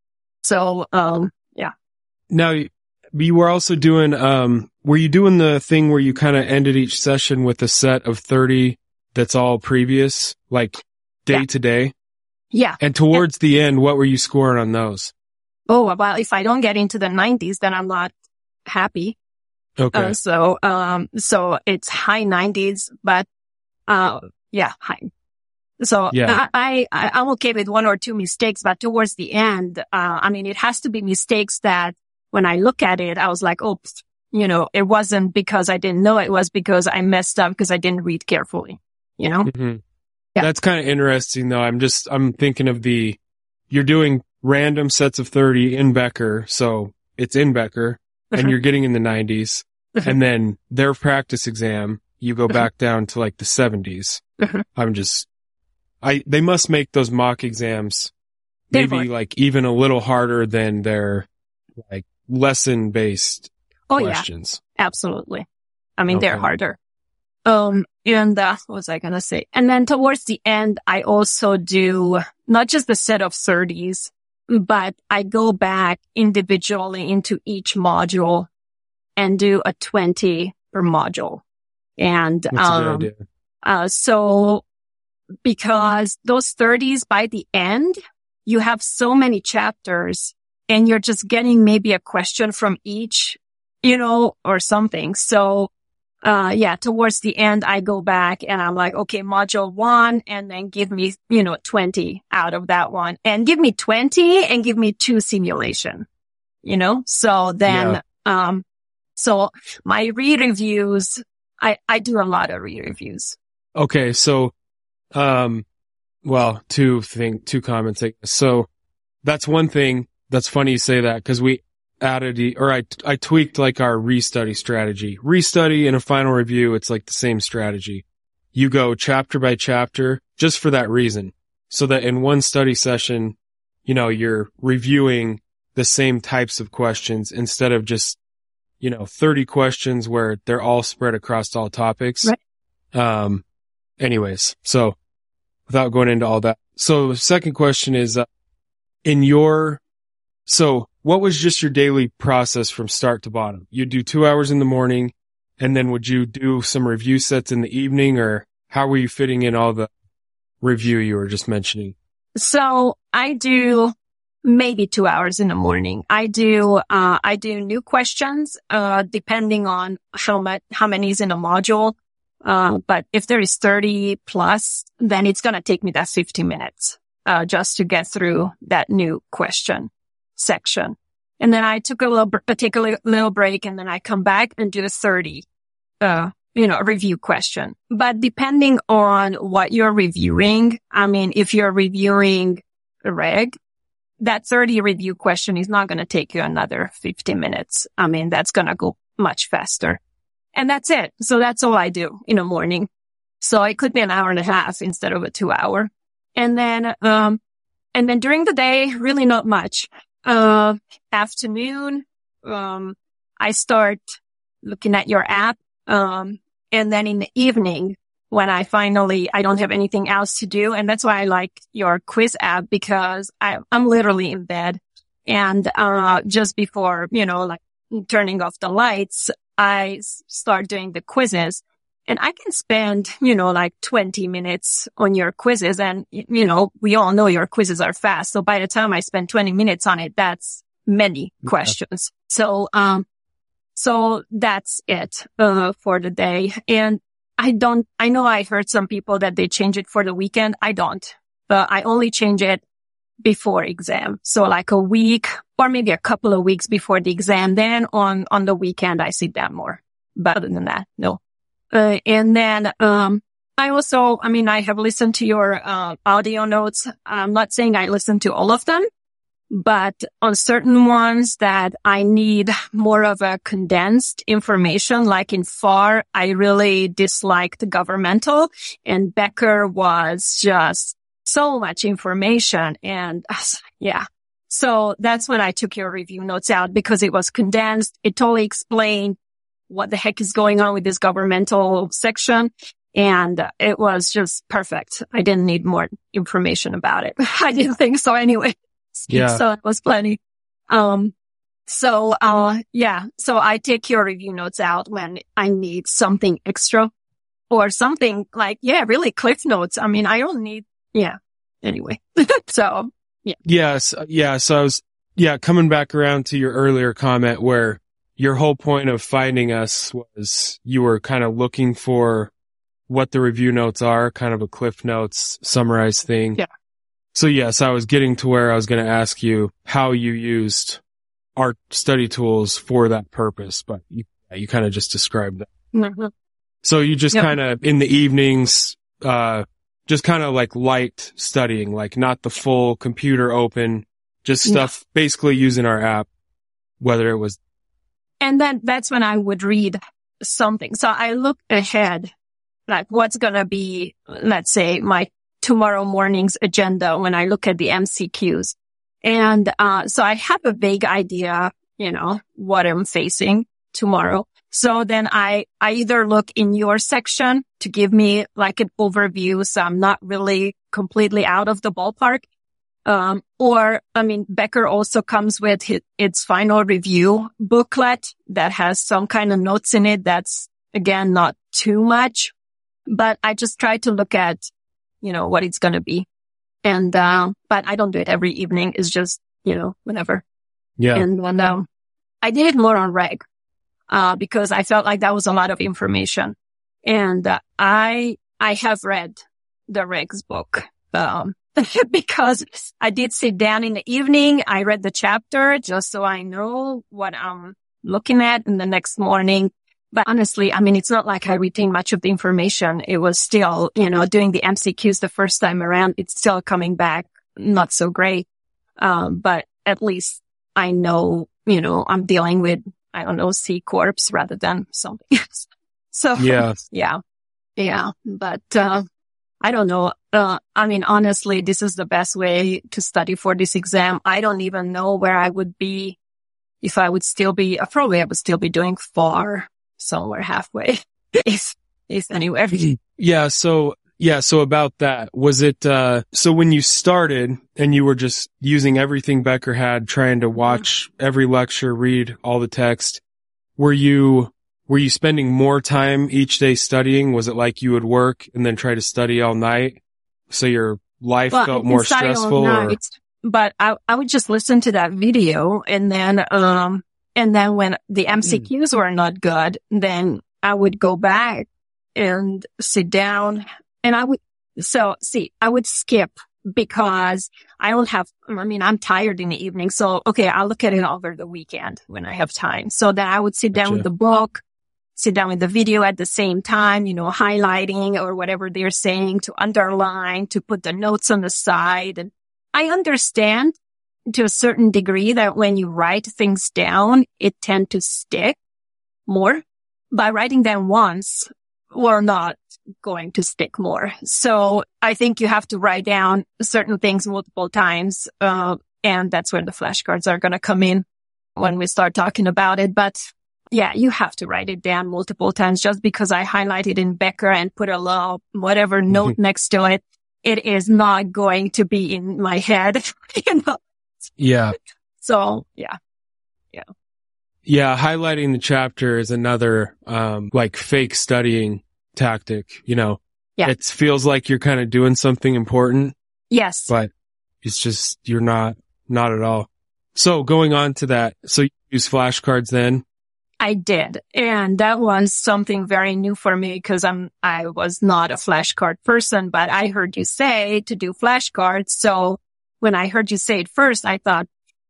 So, um, yeah. Now, you were also doing, um, were you doing the thing where you kind of ended each session with a set of 30 that's all previous, like day Yeah. to day? Yeah. And towards the end, what were you scoring on those? Oh, well, if I don't get into the nineties, then I'm not happy. Okay. Uh, so, um, so it's high nineties, but, uh, yeah, high. So Yeah. I, I, I'm okay with one or two mistakes, but towards the end, uh, I mean, it has to be mistakes that when I look at it, I was like, oops, you know, it wasn't because I didn't know it was because I messed up because I didn't read carefully, you know? Mhm. Yeah. That's kind of interesting though. I'm just, I'm thinking of the, you're doing random sets of 30 in Becker. So it's in Becker and you're getting in the 90s and then their practice exam, you go back down to like the 70s. Mhm. I'm just, I, they must make those mock exams They're maybe hard. like even a little harder than their like lesson based Oh yeah. questions. Absolutely. I mean, they're harder. Um, and, uh, what was I going to say? And then towards the end, I also do not just the set of 30s, but I go back individually into each module and do a 20 per module. And, That's um, uh, so because those 30s by the end, you have so many chapters and you're just getting maybe a question from each, you know, or something. So, uh, yeah, towards the end, I go back and I'm like, okay, module one and then give me, you know, 20 out of that one and give me 20 and give me two simulation, you know? So then, um, so my re-reviews, I, I do a lot of re-reviews. Okay. So, um, well, two thing, two comments. So that's one thing that's funny you say that because we added, or I, I tweaked like our restudy strategy. Restudy and a final review. It's like the same strategy. You go chapter by chapter just for that reason. So that in one study session, you know, you're reviewing the same types of questions instead of just, you know, 30 questions where they're all spread across all topics. Right. Um, anyways, so without going into all that. So second question is, uh, in your, so what was just your daily process from start to bottom? You'd do two hours in the morning and then would you do some review sets in the evening or how were you fitting in all the review you were just mentioning? So I do maybe two hours in the morning. I do, uh, I do new questions, uh, depending on how much, how many is in a module. Uh, but if there is 30 plus, then it's going to take me that 50 minutes, uh, just to get through that new question section. And then I took a little, br- take a little break and then I come back and do the 30, uh, you know, review question. But depending on what you're reviewing, I mean, if you're reviewing reg, that 30 review question is not going to take you another 50 minutes. I mean, that's going to go much faster. And that's it. So that's all I do in the morning. So it could be an hour and a half instead of a two hour. And then, um, and then during the day, really not much. Uh, afternoon, um, I start looking at your app. Um, and then in the evening, when I finally, I don't have anything else to do. And that's why I like your quiz app because I, I'm literally in bed and, uh, just before, you know, like turning off the lights, I start doing the quizzes and I can spend, you know, like 20 minutes on your quizzes. And, you know, we all know your quizzes are fast. So by the time I spend 20 minutes on it, that's many Yeah. questions. So, um, so that's it, uh, for the day. And I don't, I know I heard some people that they change it for the weekend. I don't, but I only change it before exam. So like a week or maybe a couple of weeks before the exam. Then on, on the weekend, I sit down more. But other than that, no. Uh, and then, um, I also, I mean, I have listened to your, uh, audio notes. I'm not saying I listen to all of them, but on certain ones that I need more of a condensed information, like in FAR, I really disliked governmental and Becker was just so much information. And yeah. So that's when I took your review notes out because it was condensed. It totally explained what the heck is going on with this governmental section. And it was just perfect. I didn't need more information about it. I didn't think so anyway. Yeah. So it was plenty. Um, so, uh, yeah. So I take your review notes out when I need something extra. or something like, yeah, really cliff notes. I mean, I don't need, yeah. Anyway. so yeah. Yes. Yeah. So I was, yeah, coming back around to your earlier comment where your whole point of finding us was you were kind of looking for what the review notes are, kind of a cliff notes summarized thing. Yeah. So yes, I was getting to where I was going to ask you how you used art study tools for that purpose, but you, you kind of just described that. Mhm. So you just Yep. kind of in the evenings, uh, just kind of like light studying, like not the full computer open, just No. stuff basically using our app, whether it was, And then that's when I would read something. So I look ahead, like what's going to be, let's say my tomorrow morning's agenda when I look at the MCQs. And, uh, so I have a vague idea, you know, what I'm facing tomorrow. So then I, I either look in your section to give me like an overview. So I'm not really completely out of the ballpark. Um, or, I mean, Becker also comes with hi- its final review booklet that has some kind of notes in it. That's again, not too much, but I just try to look at, you know, what it's going to be. And, uh, but I don't do it every evening. It's just, you know, whenever. yeah, And when, um, I did it more on reg, uh, because I felt like that was a lot of information. And uh, I, I have read the regs book, um, because I did sit down in the evening. I read the chapter just so I know what I'm looking at in the next morning. But honestly, I mean, it's not like I retained much of the information. It was still, you know, doing the MCQs the first time around. It's still coming back not so great. Um, but at least I know, you know, I'm dealing with, I don't know, C corps rather than something else. So yeah, yeah, yeah, but, uh, I don't know. Uh, I mean, honestly, this is the best way to study for this exam. I don't even know where I would be if I would still be, uh, probably I would still be doing far somewhere halfway. if, if anywhere. yeah. So yeah, so about that, was it, uh, so when you started and you were just using everything Becker had, trying to watch every lecture, read all the text, were you, were you spending more time each day studying? Was it like you would work and then try to study all night? So your life Well, felt more stressful or, but I, I would just listen to that video and then, um, and then when the MCQs were not good, then I would go back and sit down and I would, so see, I would skip because I don't have, I mean, I'm tired in the evening. So, okay, I'll look at it over the weekend when I have time. So then I would sit down Gotcha. with the book, sit down with the video at the same time, you know, highlighting or whatever they're saying to underline, to put the notes on the side. And I understand to a certain degree that when you write things down, it tend to stick more. By writing them once, we're not going to stick more. So I think you have to write down certain things multiple times. Uh, and that's where the flashcards are going to come in when we start talking about it. But yeah, you have to write it down multiple times just because I highlighted in Becker and put a little whatever note next to it. It is not going to be in my head, you know? yeah. So yeah. yeah. Yeah, highlighting the chapter is another um like fake studying tactic, you know. Yeah. It feels like you're kind of doing something important, Yes. but it's just you're not not at all. So going on to that, so you use flashcards then? I did. And that was something very new for me because I'm, I was not a flashcard person, but I heard you say to do flashcards. So when I heard you say it first, I thought,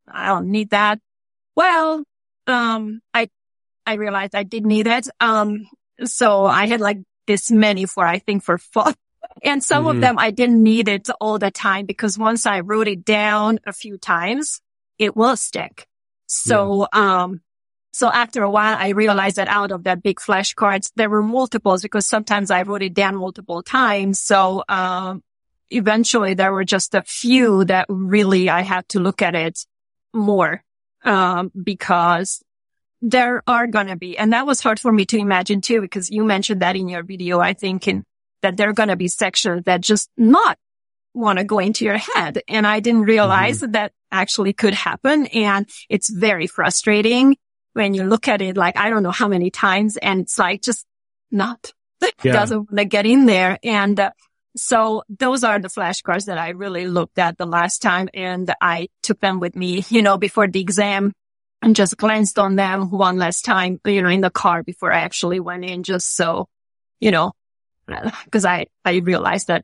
I don't need that. Well, um, I, I realized I did need it. Um, so I had like this many for, I think for fun. And some Mhm. of them I didn't need it all the time because once I wrote it down a few times, it will stick. So, um, so after a while, I realized that out of that big flashcards, there were multiples because sometimes I wrote it down multiple times. So, um, eventually there were just a few that really I had to look at it more, um, because there are going to be, and that was hard for me to imagine too, because you mentioned that in your video, I think, in, that there are going to be sections that just not want to go into your head. And I didn't realize that that actually could happen. And it's very frustrating when you look at it like, I don't know how many times and it's like just not. yeah. doesn't want to get in there. And uh, so those are the flashcards that I really looked at the last time and I took them with me, you know, before the exam and just glanced on them one last time, you know, in the car before I actually went in just so, you know, because I, I realized that,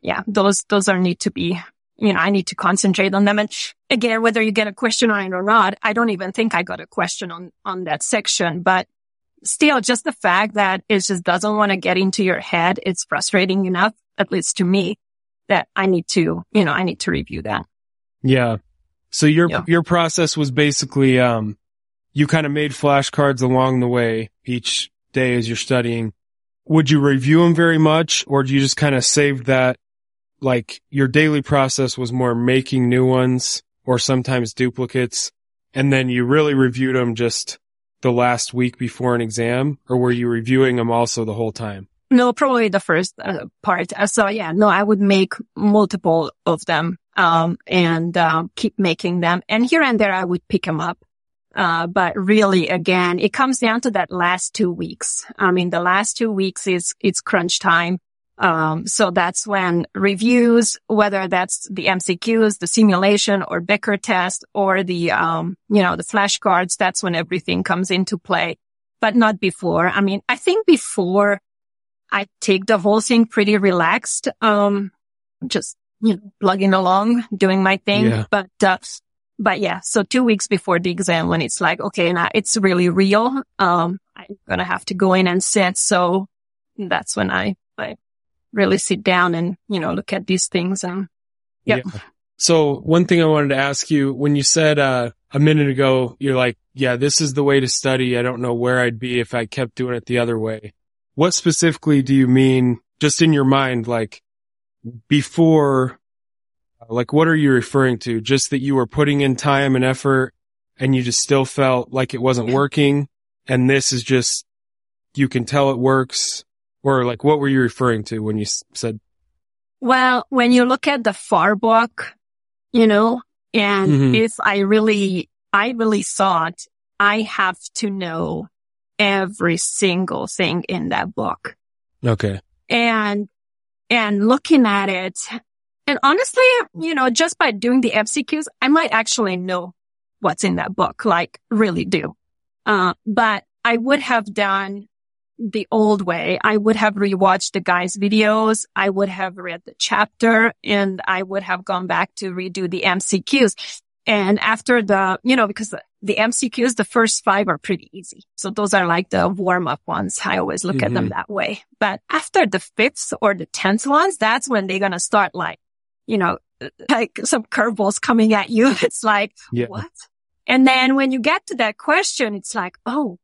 yeah, those, those are need to be, you know, I need to concentrate on them. And again, whether you get a question on it or not, I don't even think I got a question on, on that section, but still just the fact that it just doesn't want to get into your head. It's frustrating enough, at least to me, that I need to, you know, I need to review that. Yeah. So your, yeah. your process was basically, um, you kind of made flashcards along the way each day as you're studying. Would you review them very much or do you just kind of save that? Like your daily process was more making new ones or sometimes duplicates. And then you really reviewed them just the last week before an exam or were you reviewing them also the whole time? No, probably the first uh, part. Uh, so yeah, no, I would make multiple of them, um, and, uh, keep making them. And here and there I would pick them up. Uh, but really again, it comes down to that last two weeks. I mean, the last two weeks is, it's crunch time. Um, so that's when reviews, whether that's the MCQs, the simulation or Becker test or the, um, you know, the flashcards, that's when everything comes into play, but not before. I mean, I think before I take the whole thing pretty relaxed. Um, just, you know, plugging along, doing my thing. Yeah. But, uh, but yeah, so two weeks before the exam when it's like, okay, now it's really real. Um, I'm going to have to go in and sit. So that's when I, I really sit down and, you know, look at these things and yeah. yeah. So one thing I wanted to ask you, when you said, uh, a minute ago, you're like, yeah, this is the way to study. I don't know where I'd be if I kept doing it the other way. What specifically do you mean just in your mind? Like before, like what are you referring to? Just that you were putting in time and effort and you just still felt like it wasn't working. And this is just, you can tell it works or like, what were you referring to when you said? Well, when you look at the FAR book, you know, and mm-hmm. if I really, I really thought I have to know every single thing in that book. Okay. And, and looking at it, and honestly, you know, just by doing the MCQs, I might actually know what's in that book, like really do. Uh, but I would have done the old way. I would have rewatched the guy's videos. I would have read the chapter and I would have gone back to redo the MCQs. And after the, you know, because the, the MCQs, the first five are pretty easy. So those are like the warm up ones. I always look mm-hmm. at them mm-hmm. that way. But after the fifth or the tenth ones, that's when they're going to start like, you know, like some curveballs coming at you. It's like, yeah. what? And then when you get to that question, it's like, oh,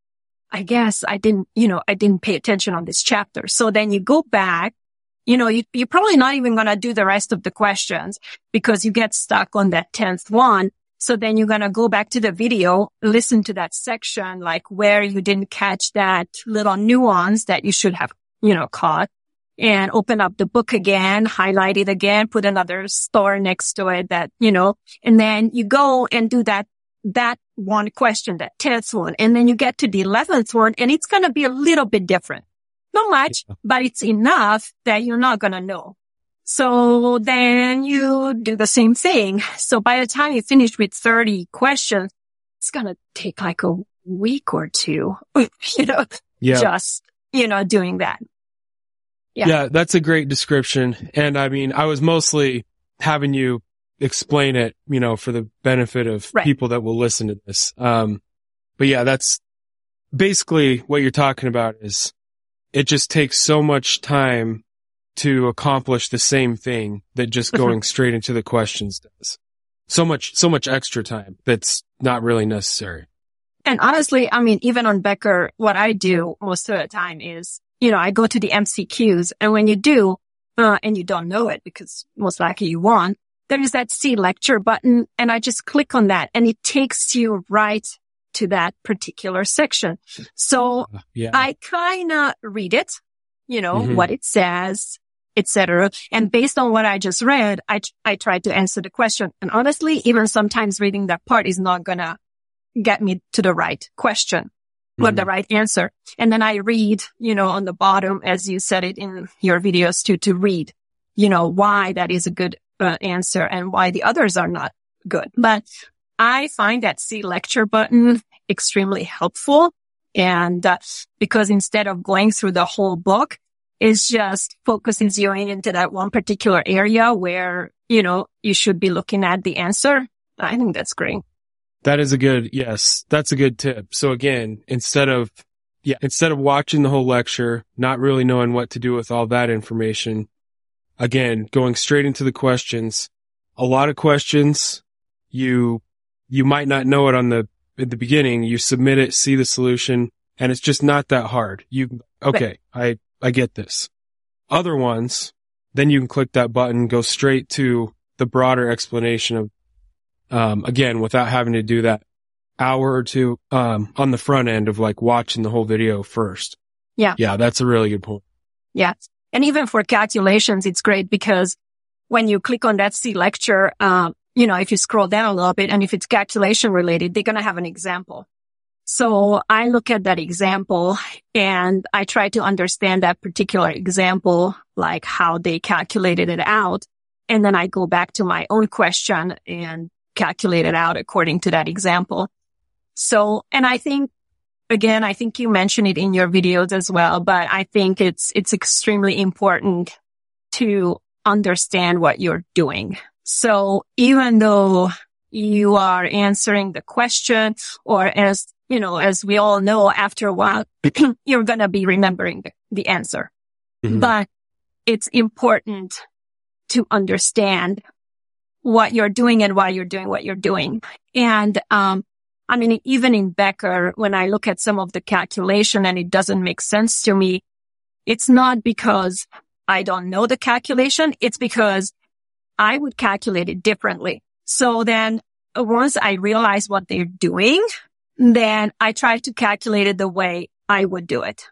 I guess I didn't, you know, I didn't pay attention on this chapter. So then you go back, you know, you, you're probably not even going to do the rest of the questions because you get stuck on that 10th one. So then you're going to go back to the video, listen to that section, like where you didn't catch that little nuance that you should have, you know, caught and open up the book again, highlight it again, put another star next to it that, you know, and then you go and do that that one question, that 10th one, and then you get to the 11th one and it's going to be a little bit different. Not much, but it's enough that you're not going to know. So then you do the same thing. So by the time you finish with 30 questions, it's going to take like a week or two, you know, yeah. just, you know, doing that. Yeah. yeah, that's a great description. And I mean, I was mostly having you explain it, you know, for the benefit of right. people that will listen to this. Um, but yeah, that's basically what you're talking about is it just takes so much time to accomplish the same thing that just mm-hmm. going straight into the questions does. So much, so much extra time that's not really necessary. And honestly, I mean, even on Becker, what I do most of the time is, you know, I go to the MCQs and when you do, uh, and you don't know it because most likely you won't, there is that see lecture button and I just click on that and it takes you right to that particular section. So yeah. I kind of read it, you know, mm-hmm. what it says, etc. And based on what I just read, I, I tried to answer the question. And honestly, even sometimes reading that part is not going to get me to the right question. what the right answer. And then I read, you know, on the bottom, as you said it in your videos to, to read, you know, why that is a good uh, answer and why the others are not good. But I find that see lecture button extremely helpful. And uh, because instead of going through the whole book, it's just focusing you into that one particular area where, you know, you should be looking at the answer. I think that's great. That is a good, yes, that's a good tip. So again, instead of, yeah, instead of watching the whole lecture, not really knowing what to do with all that information, again, going straight into the questions, a lot of questions, you, you might not know it on the, at the beginning, you submit it, see the solution, and it's just not that hard. You, okay, I, I get this. Other ones, then you can click that button, go straight to the broader explanation of um, again, without having to do that hour or two, um, on the front end of like watching the whole video first. Yeah. Yeah. That's a really good point. Yeah. And even for calculations, it's great because when you click on that see lecture, um, you know, if you scroll down a little bit and if it's calculation related, they're going to have an example. So I look at that example and I try to understand that particular example, like how they calculated it out. And then I go back to my own question and calculate it out according to that example. So, and I think again, I think you mentioned it in your videos as well, but I think it's, it's extremely important to understand what you're doing. So even though you are answering the question or as, you know, as we all know, after a while, you're going to be remembering the, the answer, mm-hmm. but it's important to understand what you're doing and why you're doing what you're doing. And, um, I mean, even in Becker, when I look at some of the calculation and it doesn't make sense to me, it's not because I don't know the calculation. It's because I would calculate it differently. So then once I realize what they're doing, then I try to calculate it the way I would do it.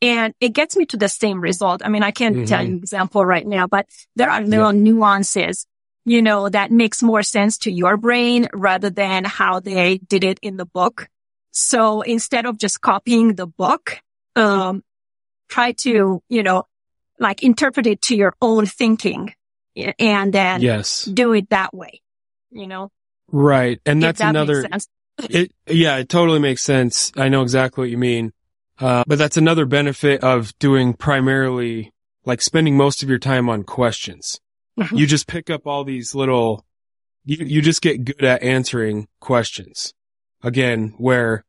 And it gets me to the same result. I mean, I can't mm-hmm. tell you an example right now, but there are little yeah. nuances you know, that makes more sense to your brain rather than how they did it in the book. So instead of just copying the book, um, try to, you know, like interpret it to your own thinking and then yes. do it that way, you know? Right. And that's that another, it, yeah, it totally makes sense. I know exactly what you mean. Uh, but that's another benefit of doing primarily like spending most of your time on questions. Mm-hmm. You just pick up all these little, you, you just get good at answering questions. Again, where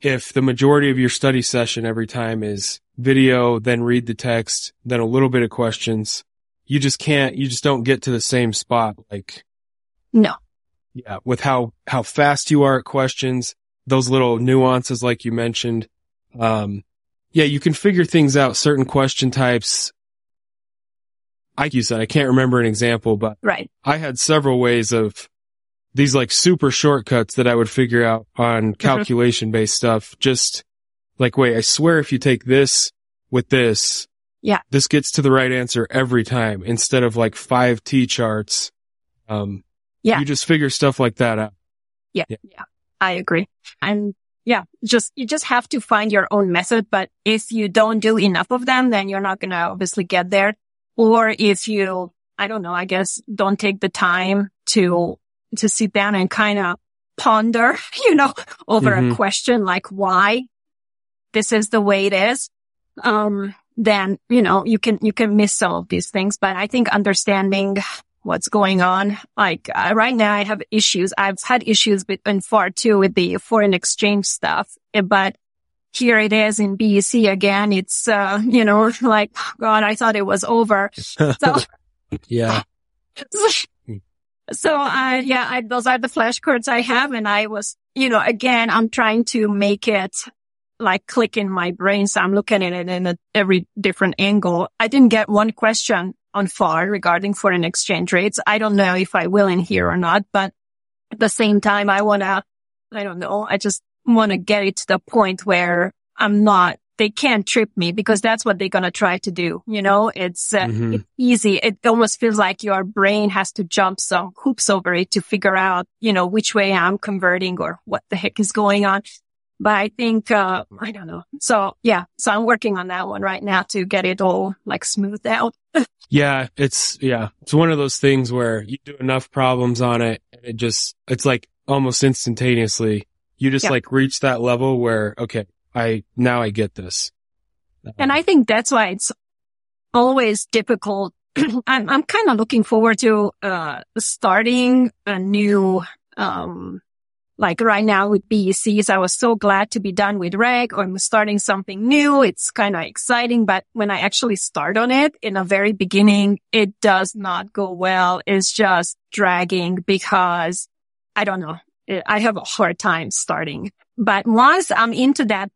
if the majority of your study session every time is video, then read the text, then a little bit of questions, you just can't, you just don't get to the same spot. Like, no. Yeah. With how, how fast you are at questions, those little nuances, like you mentioned. Um, yeah, you can figure things out, certain question types like you said, I can't remember an example, but right. I had several ways of these like super shortcuts that I would figure out on mm-hmm. calculation based stuff. Just like, wait, I swear if you take this with this, yeah, this gets to the right answer every time instead of like five T charts. Um, yeah, you just figure stuff like that out. Yeah. Yeah. yeah. I agree. And yeah, just, you just have to find your own method. But if you don't do enough of them, then you're not going to obviously get there. Or if you, I don't know, I guess don't take the time to, to sit down and kind of ponder, you know, over mm-hmm. a question like why this is the way it is. Um, then, you know, you can, you can miss some of these things, but I think understanding what's going on, like uh, right now I have issues. I've had issues with, in FAR too with the foreign exchange stuff, but here it is in BEC again. It's, uh, you know, like, God, I thought it was over. So, yeah. So, uh, yeah, I, those are the flashcards I have. And I was, you know, again, I'm trying to make it like click in my brain. So I'm looking at it in a, every different angle. I didn't get one question on FAR regarding foreign exchange rates. I don't know if I will in here or not, but at the same time, I want to, I don't know. I just want to get it to the point where I'm not, they can't trip me because that's what they're going to try to do. You know, it's, uh, mm-hmm. it's easy. It almost feels like your brain has to jump some hoops over it to figure out, you know, which way I'm converting or what the heck is going on. But I think, uh, I don't know. So yeah, so I'm working on that one right now to get it all like smoothed out. yeah. It's, yeah, it's one of those things where you do enough problems on it and it just, it's like almost instantaneously. You just like reach that level where, okay, I, now I get this. And I think that's why it's always difficult. I'm, I'm kind of looking forward to, uh, starting a new, um, like right now with BECs, I was so glad to be done with reg or I'm starting something new. It's kind of exciting, but when I actually start on it in the very beginning, it does not go well. It's just dragging because I don't know. I have a hard time starting, but once I'm into that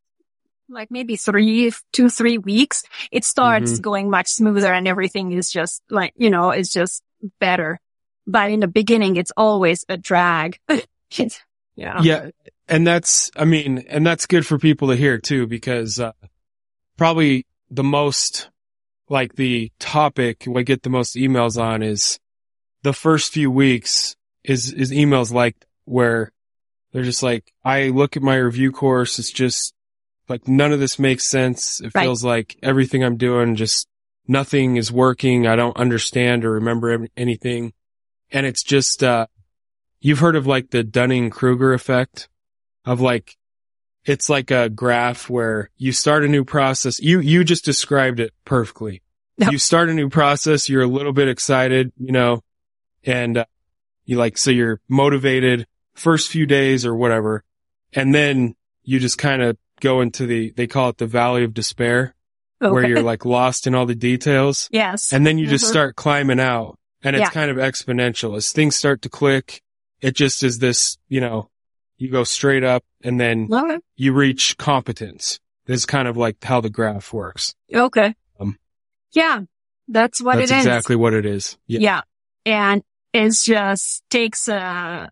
like maybe three, two, three weeks, it starts mm-hmm. going much smoother and everything is just like, you know, it's just better. But in the beginning, it's always a drag. yeah. Yeah. And that's, I mean, and that's good for people to hear too, because, uh, probably the most like the topic we get the most emails on is the first few weeks is, is emails like where they're just like, I look at my review course. It's just like none of this makes sense. It right. feels like everything I'm doing just nothing is working. I don't understand or remember anything. And it's just, uh, you've heard of like the Dunning Kruger effect of like, it's like a graph where you start a new process. You, you just described it perfectly. Yep. You start a new process. You're a little bit excited, you know, and uh, you like, so you're motivated first few days or whatever. And then you just kind of go into the, they call it the valley of despair okay. where you're like lost in all the details. Yes. And then you mm-hmm. just start climbing out and it's yeah. kind of exponential as things start to click. It just is this, you know, you go straight up and then you reach competence. This is kind of like how the graph works. Okay. Um, yeah. That's what that's it is. exactly what it is. Yeah. yeah. And it just takes a,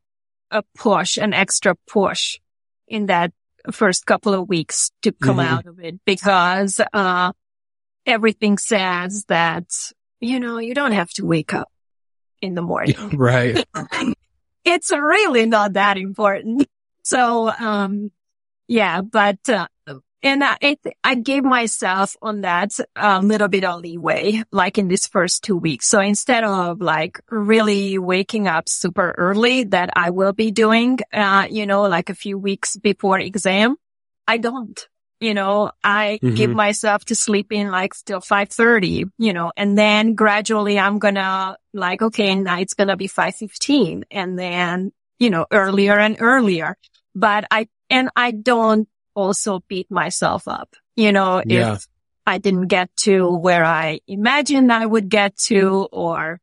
a push, an extra push in that first couple of weeks to come mm-hmm. out of it because, uh, everything says that, you know, you don't have to wake up in the morning. right. it's really not that important. So, um, yeah, but, uh, and I, I gave myself on that a little bit of leeway, like in this first two weeks. So instead of like really waking up super early that I will be doing, uh, you know, like a few weeks before exam, I don't, you know, I mm-hmm. give myself to sleeping like till 530, you know, and then gradually I'm gonna like, okay, now it's gonna be 515 and then, you know, earlier and earlier. But I, and I don't also beat myself up. You know, yeah. if I didn't get to where I imagined I would get to or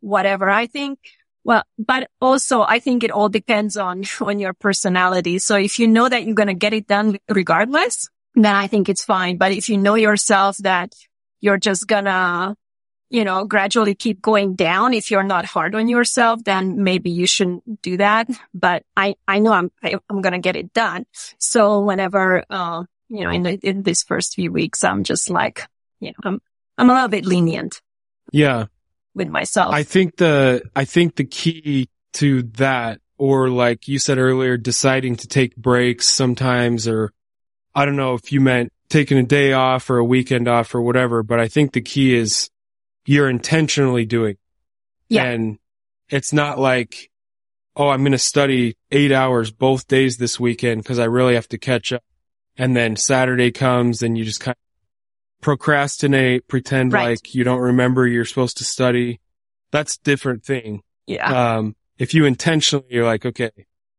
whatever. I think, well, but also I think it all depends on, on your personality. So if you know that you're going to get it done regardless, then I think it's fine. But if you know yourself that you're just gonna you know, gradually keep going down. If you're not hard on yourself, then maybe you shouldn't do that. But I, I know I'm, I, am i am going to get it done. So whenever, uh, you know, in, the, in these first few weeks, I'm just like, you know, I'm, I'm a little bit lenient. Yeah. With myself. I think the, I think the key to that, or like you said earlier, deciding to take breaks sometimes, or I don't know if you meant taking a day off or a weekend off or whatever, but I think the key is you're intentionally doing. Yeah. And it's not like, oh, I'm going to study eight hours both days this weekend because I really have to catch up. And then Saturday comes and you just kind of procrastinate, pretend right. like you don't remember you're supposed to study. That's different thing. Yeah. Um, if you intentionally, you're like, okay,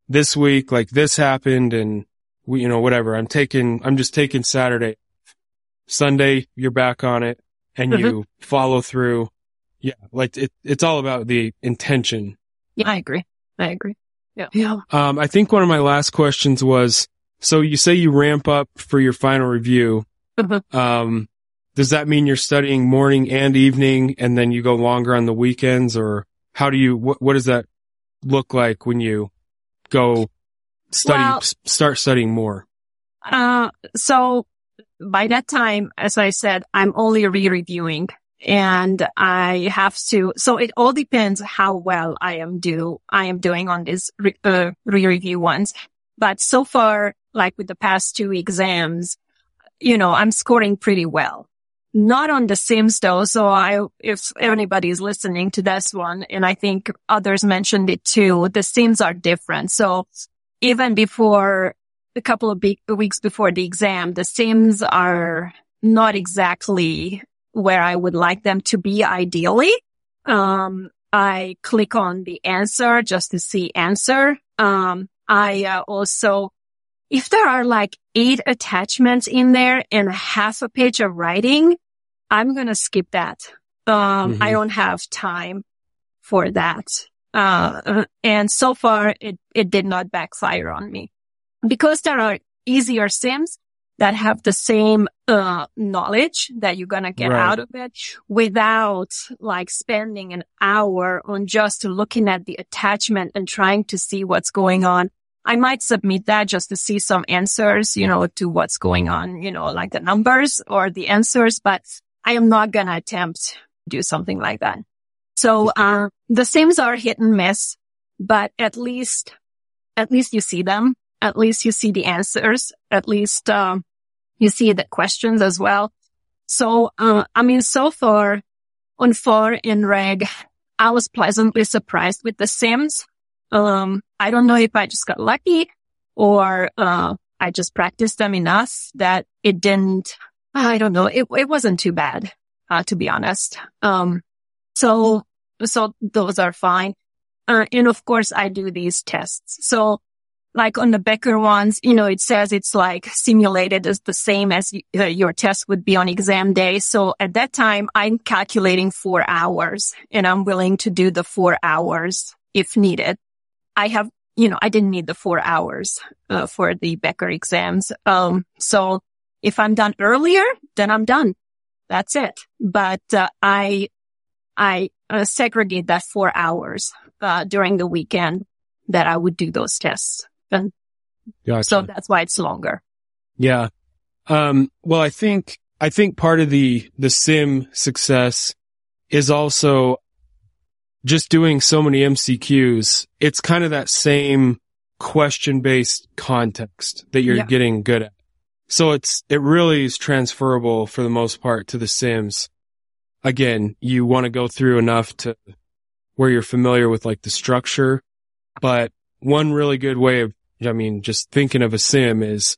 this week, like this happened and you know, whatever, I'm taking, I'm just taking Saturday. Sunday, you're back on it and mm-hmm. you follow through. Yeah. Like it, it's all about the intention. Yeah, I agree. I agree. Yeah. Yeah. Um, I think one of my last questions was, so you say you ramp up for your final review. Mm-hmm. Um, does that mean you're studying morning and evening and then you go longer on the weekends or how do you, what, what does that look like when you go study, well, start studying more? Uh, so by that time, as I said, I'm only re-reviewing and I have to, so it all depends how well I am do, I am doing on these re, uh, re-review ones. But so far, like with the past two exams, you know, I'm scoring pretty well. Not on the Sims though. So I, if anybody is listening to this one, and I think others mentioned it too, the Sims are different. So even before a couple of weeks before the exam, the Sims are not exactly where I would like them to be ideally. Um, I click on the answer just to see answer. Um, I uh, also, if there are like eight attachments in there and half a page of writing, I'm going to skip that. Um, mm-hmm. I don't have time for that. Uh, and so far it, it did not backfire on me because there are easier sims that have the same uh, knowledge that you're gonna get right. out of it without like spending an hour on just looking at the attachment and trying to see what's going on. I might submit that just to see some answers, you know, to what's going on, you know, like the numbers or the answers, but I am not gonna attempt to do something like that. So, uh, the sims are hit and miss, but at least, at least you see them. At least you see the answers. At least, um, you see the questions as well. So, uh, I mean, so far on FAR and reg, I was pleasantly surprised with the sims. Um, I don't know if I just got lucky or, uh, I just practiced them enough that it didn't, I don't know. It, it wasn't too bad, uh, to be honest. Um, so, so those are fine. Uh, and of course I do these tests. So like on the Becker ones, you know, it says it's like simulated as the same as uh, your test would be on exam day. So at that time, I'm calculating four hours and I'm willing to do the four hours if needed. I have, you know, I didn't need the four hours uh, for the Becker exams. Um, so if I'm done earlier, then I'm done. That's it. But uh, I, I uh, segregate that four hours uh, during the weekend that I would do those tests. And gotcha. so that's why it's longer. Yeah. Um, well, I think, I think part of the, the sim success is also just doing so many MCQs. It's kind of that same question based context that you're yeah. getting good at. So it's, it really is transferable for the most part to the sims. Again, you want to go through enough to where you're familiar with like the structure, but one really good way of I mean, just thinking of a sim is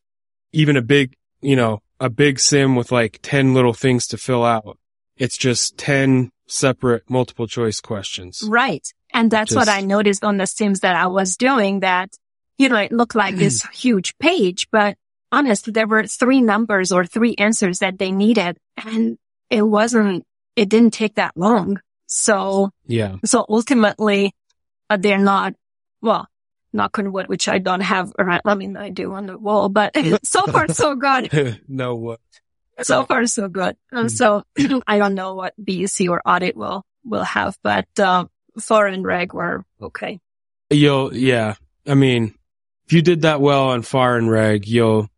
even a big, you know, a big sim with like 10 little things to fill out. It's just 10 separate multiple choice questions. Right. And that's just, what I noticed on the sims that I was doing that, you know, it looked like this huge page, but honestly, there were three numbers or three answers that they needed and it wasn't, it didn't take that long. So, yeah. So ultimately, uh, they're not, well, knock on wood, which I don't have around. I mean, I do on the wall, but so far so good. no what? So far so good. mm So I don't know what BEC or audit will, will have, but, um, FAR and reg were okay. You'll, yeah. I mean, if you did that well on FAR and reg, you'll,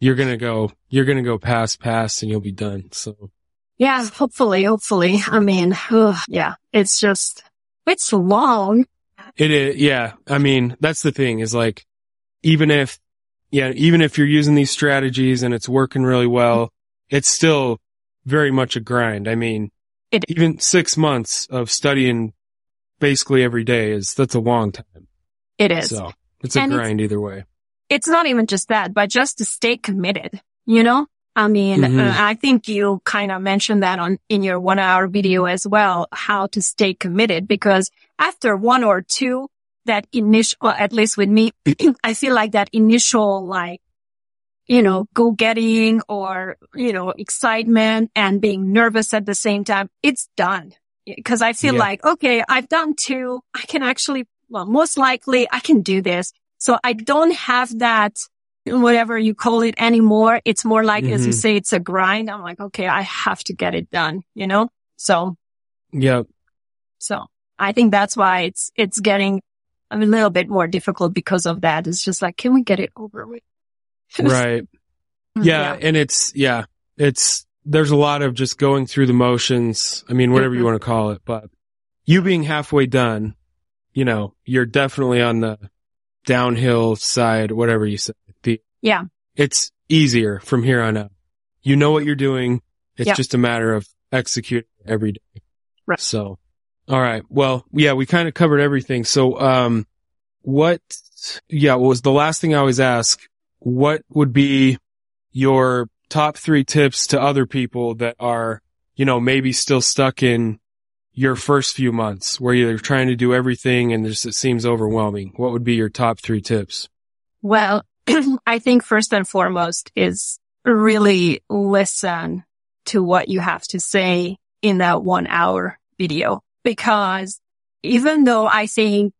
you're going to go, you're going to go past pass and you'll be done. So yeah, hopefully, hopefully. I mean, ugh, yeah, it's just, it's long. It is, yeah. I mean, that's the thing is like, even if, yeah, even if you're using these strategies and it's working really well, it's still very much a grind. I mean, it, even six months of studying basically every day is, that's a long time. It is. So it's a and grind either way. It's not even just that, but just to stay committed, you know? I mean, mm-hmm. uh, I think you kind of mentioned that on in your one hour video as well, how to stay committed because after one or two, that initial, at least with me, I feel like that initial, like, you know, go getting or, you know, excitement and being nervous at the same time, it's done. Cause I feel yeah. like, okay, I've done two. I can actually, well, most likely I can do this. So I don't have that whatever you call it anymore. It's more like, mm-hmm. as you mm-hmm. say, it's a grind. I'm like, okay, I have to get it done, you know? So. Yeah. So I think that's why it's, it's getting a little bit more difficult because of that. It's just like, can we get it over with? right. Yeah, yeah. And it's, yeah, it's, there's a lot of just going through the motions. I mean, whatever mm-hmm. you want to call it, but you being halfway done, you know, you're definitely on the downhill side, whatever you say, Yeah. It's easier from here on out. You know what you're doing. It's Yeah. just a matter of executing every day. Right. So, all right. Well, yeah, we kind of covered everything. So, um, what, yeah, what was the last thing I always ask? What would be your top three tips to other people that are, you know, maybe still stuck in your first few months where you're trying to do everything and just, it seems overwhelming? What would be your top three tips? Well, I think first and foremost is really listen to what you have to say in that one hour video. Because even though I think,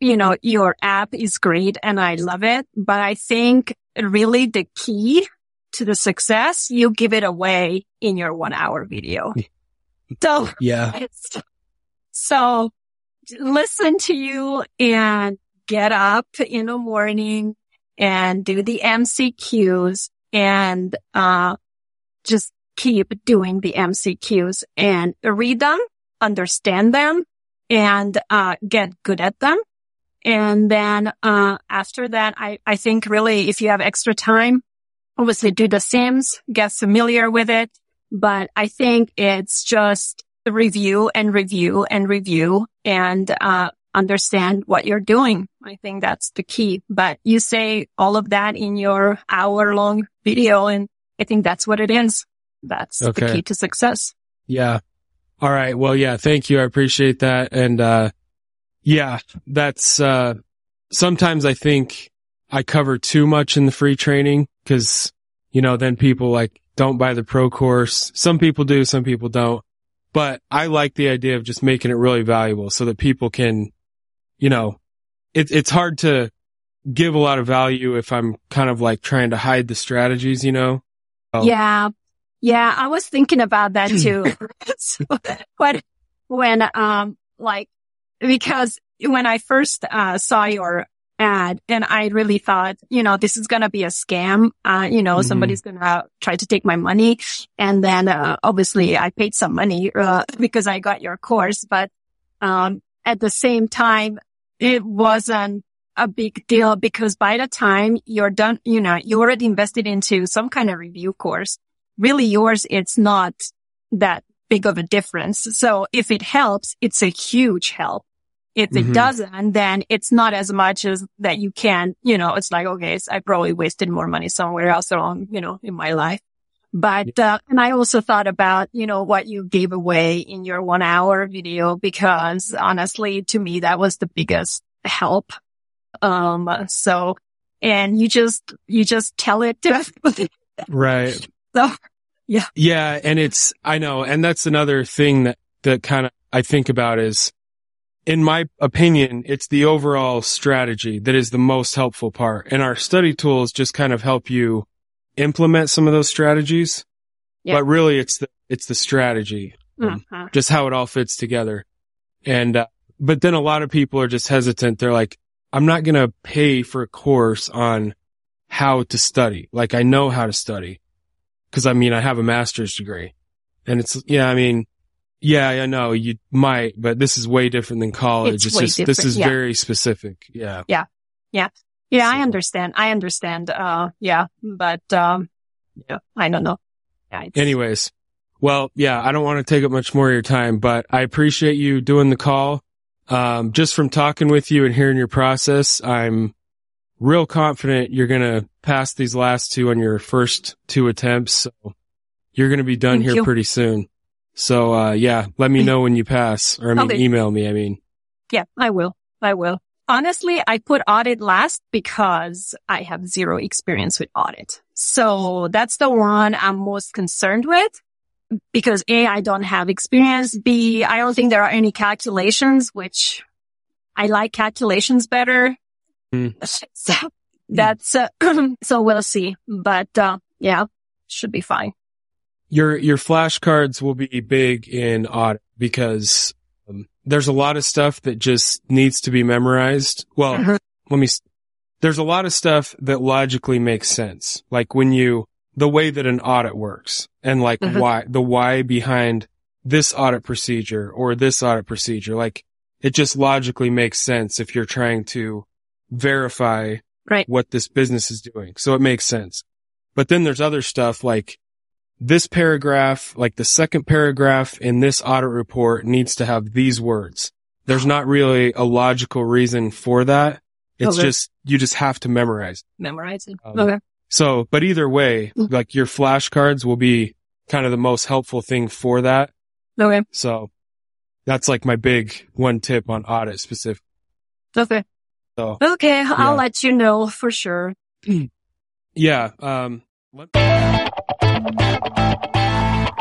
you know, your app is great and I love it, but I think really the key to the success, you give it away in your one hour video. So Yeah. so listen to you and get up in the morning and do the MCQs and, uh, just keep doing the MCQs and read them, understand them and, uh, get good at them. And then, uh, after that, I, I think really if you have extra time, obviously do the Sims, get familiar with it. But I think it's just review and review and review and, uh, understand what you're doing. I think that's the key, but you say all of that in your hour long video. And I think that's what it is. That's the key to success. Yeah. All right. Well, yeah, thank you. I appreciate that. And, uh, yeah, that's, uh, sometimes I think I cover too much in the free training because, you know, then people like don't buy the pro course. Some people do, some people don't, but I like the idea of just making it really valuable so that people can, you know, it, it's hard to give a lot of value if I'm kind of like trying to hide the strategies, you know? Oh. Yeah. Yeah. I was thinking about that too. so, but when, um, like, because when I first, uh, saw your ad and I really thought, you know, this is going to be a scam. Uh, you know, Mhm. somebody's going to try to take my money. And then, uh, obviously I paid some money, uh, because I got your course, but, um, at the same time, it wasn't a big deal because by the time you're done, you know, you already invested into some kind of review course. Really yours, it's not that big of a difference. So if it helps, it's a huge help. If it Mhm. doesn't, then it's not as much as that you can, you know, it's like, okay, I probably wasted more money somewhere else along, you know, in my life. But, uh, and I also thought about, you know, what you gave away in your one hour video because honestly, to me, that was the biggest help. Um, so, and you just, you just tell it to everybody. Right. So, yeah. Yeah. And it's, I know. And that's another thing that, that kind of I think about is, in my opinion, it's the overall strategy that is the most helpful part. And our study tools just kind of help you implement some of those strategies. Yeah. But really it's the, it's the strategy, um, Mhm. just how it all fits together. And, uh, but then a lot of people are just hesitant. They're like, I'm not going to pay for a course on how to study. Like I know how to study. Cause I mean, I have a master's degree and it's, yeah, I mean, yeah, I know you might, but this is way different than college. It's It's, just, this is yeah. very specific. Yeah. Yeah. Yeah, So- I understand. I understand. Uh, yeah, but, um, yeah, I don't know. Yeah, Anyways. Well, yeah, I don't want to take up much more of your time, but I appreciate you doing the call. Um, just from talking with you and hearing your process, I'm real confident you're going to pass these last two on your first two attempts. So you're going to be done Thank here you. pretty soon. So, uh, yeah, let me know when you pass or I mean, Okay. email me. I mean, Yeah, I will. I will. Honestly, I put audit last because I have zero experience with audit. So that's the one I'm most concerned with because A, I don't have experience. B, I don't think there are any calculations, which I like calculations better. Hmm. So that's, uh, so we'll see. But, uh, yeah, should be fine. your your flashcards will be big in audit because there's a lot of stuff that just needs to be memorized. Well, Mhm. let me. There's a lot of stuff that logically makes sense, like when you the way that an audit works and like Mhm. why the why behind this audit procedure or this audit procedure. Like it just logically makes sense if you're trying to verify right. what this business is doing. So it makes sense. But then there's other stuff like this paragraph, like the second paragraph in this audit report needs to have these words. There's not really a logical reason for that. It's Okay. just, you just have to memorize. Memorize it. Um, okay. So, but either way, Mm. like your flashcards will be kind of the most helpful thing for that. Okay. So that's like my big one tip on audit specific. Okay. So Okay. Yeah. I'll let you know for sure. yeah. Um, let-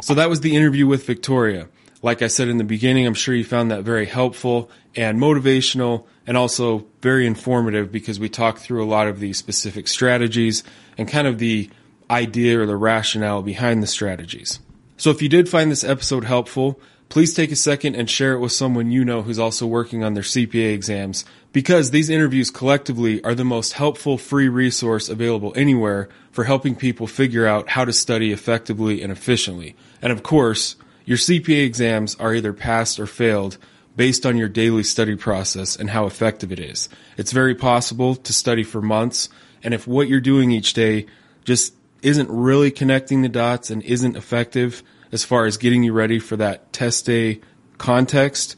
so that was the interview with Viktoria. Like I said in the beginning, I'm sure you found that very helpful and motivational and also very informative because we talked through a lot of the specific strategies and kind of the idea or the rationale behind the strategies. So if you did find this episode helpful, please take a second and share it with someone you know who's also working on their CPA exams because these interviews collectively are the most helpful free resource available anywhere for helping people figure out how to study effectively and efficiently. And of course, your CPA exams are either passed or failed based on your daily study process and how effective it is. It's very possible to study for months, and if what you're doing each day just isn't really connecting the dots and isn't effective as far as getting you ready for that test day context,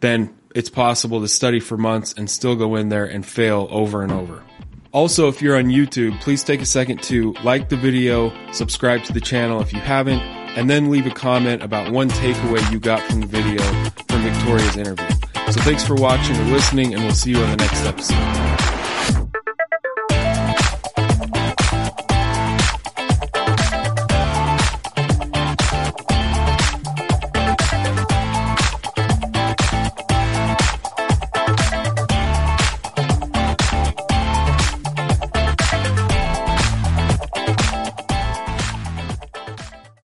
then it's possible to study for months and still go in there and fail over and over. Also, if you're on YouTube, please take a second to like the video, subscribe to the channel if you haven't, and then leave a comment about one takeaway you got from the video from Viktoria's interview. So thanks for watching or listening, and we'll see you on the next episode.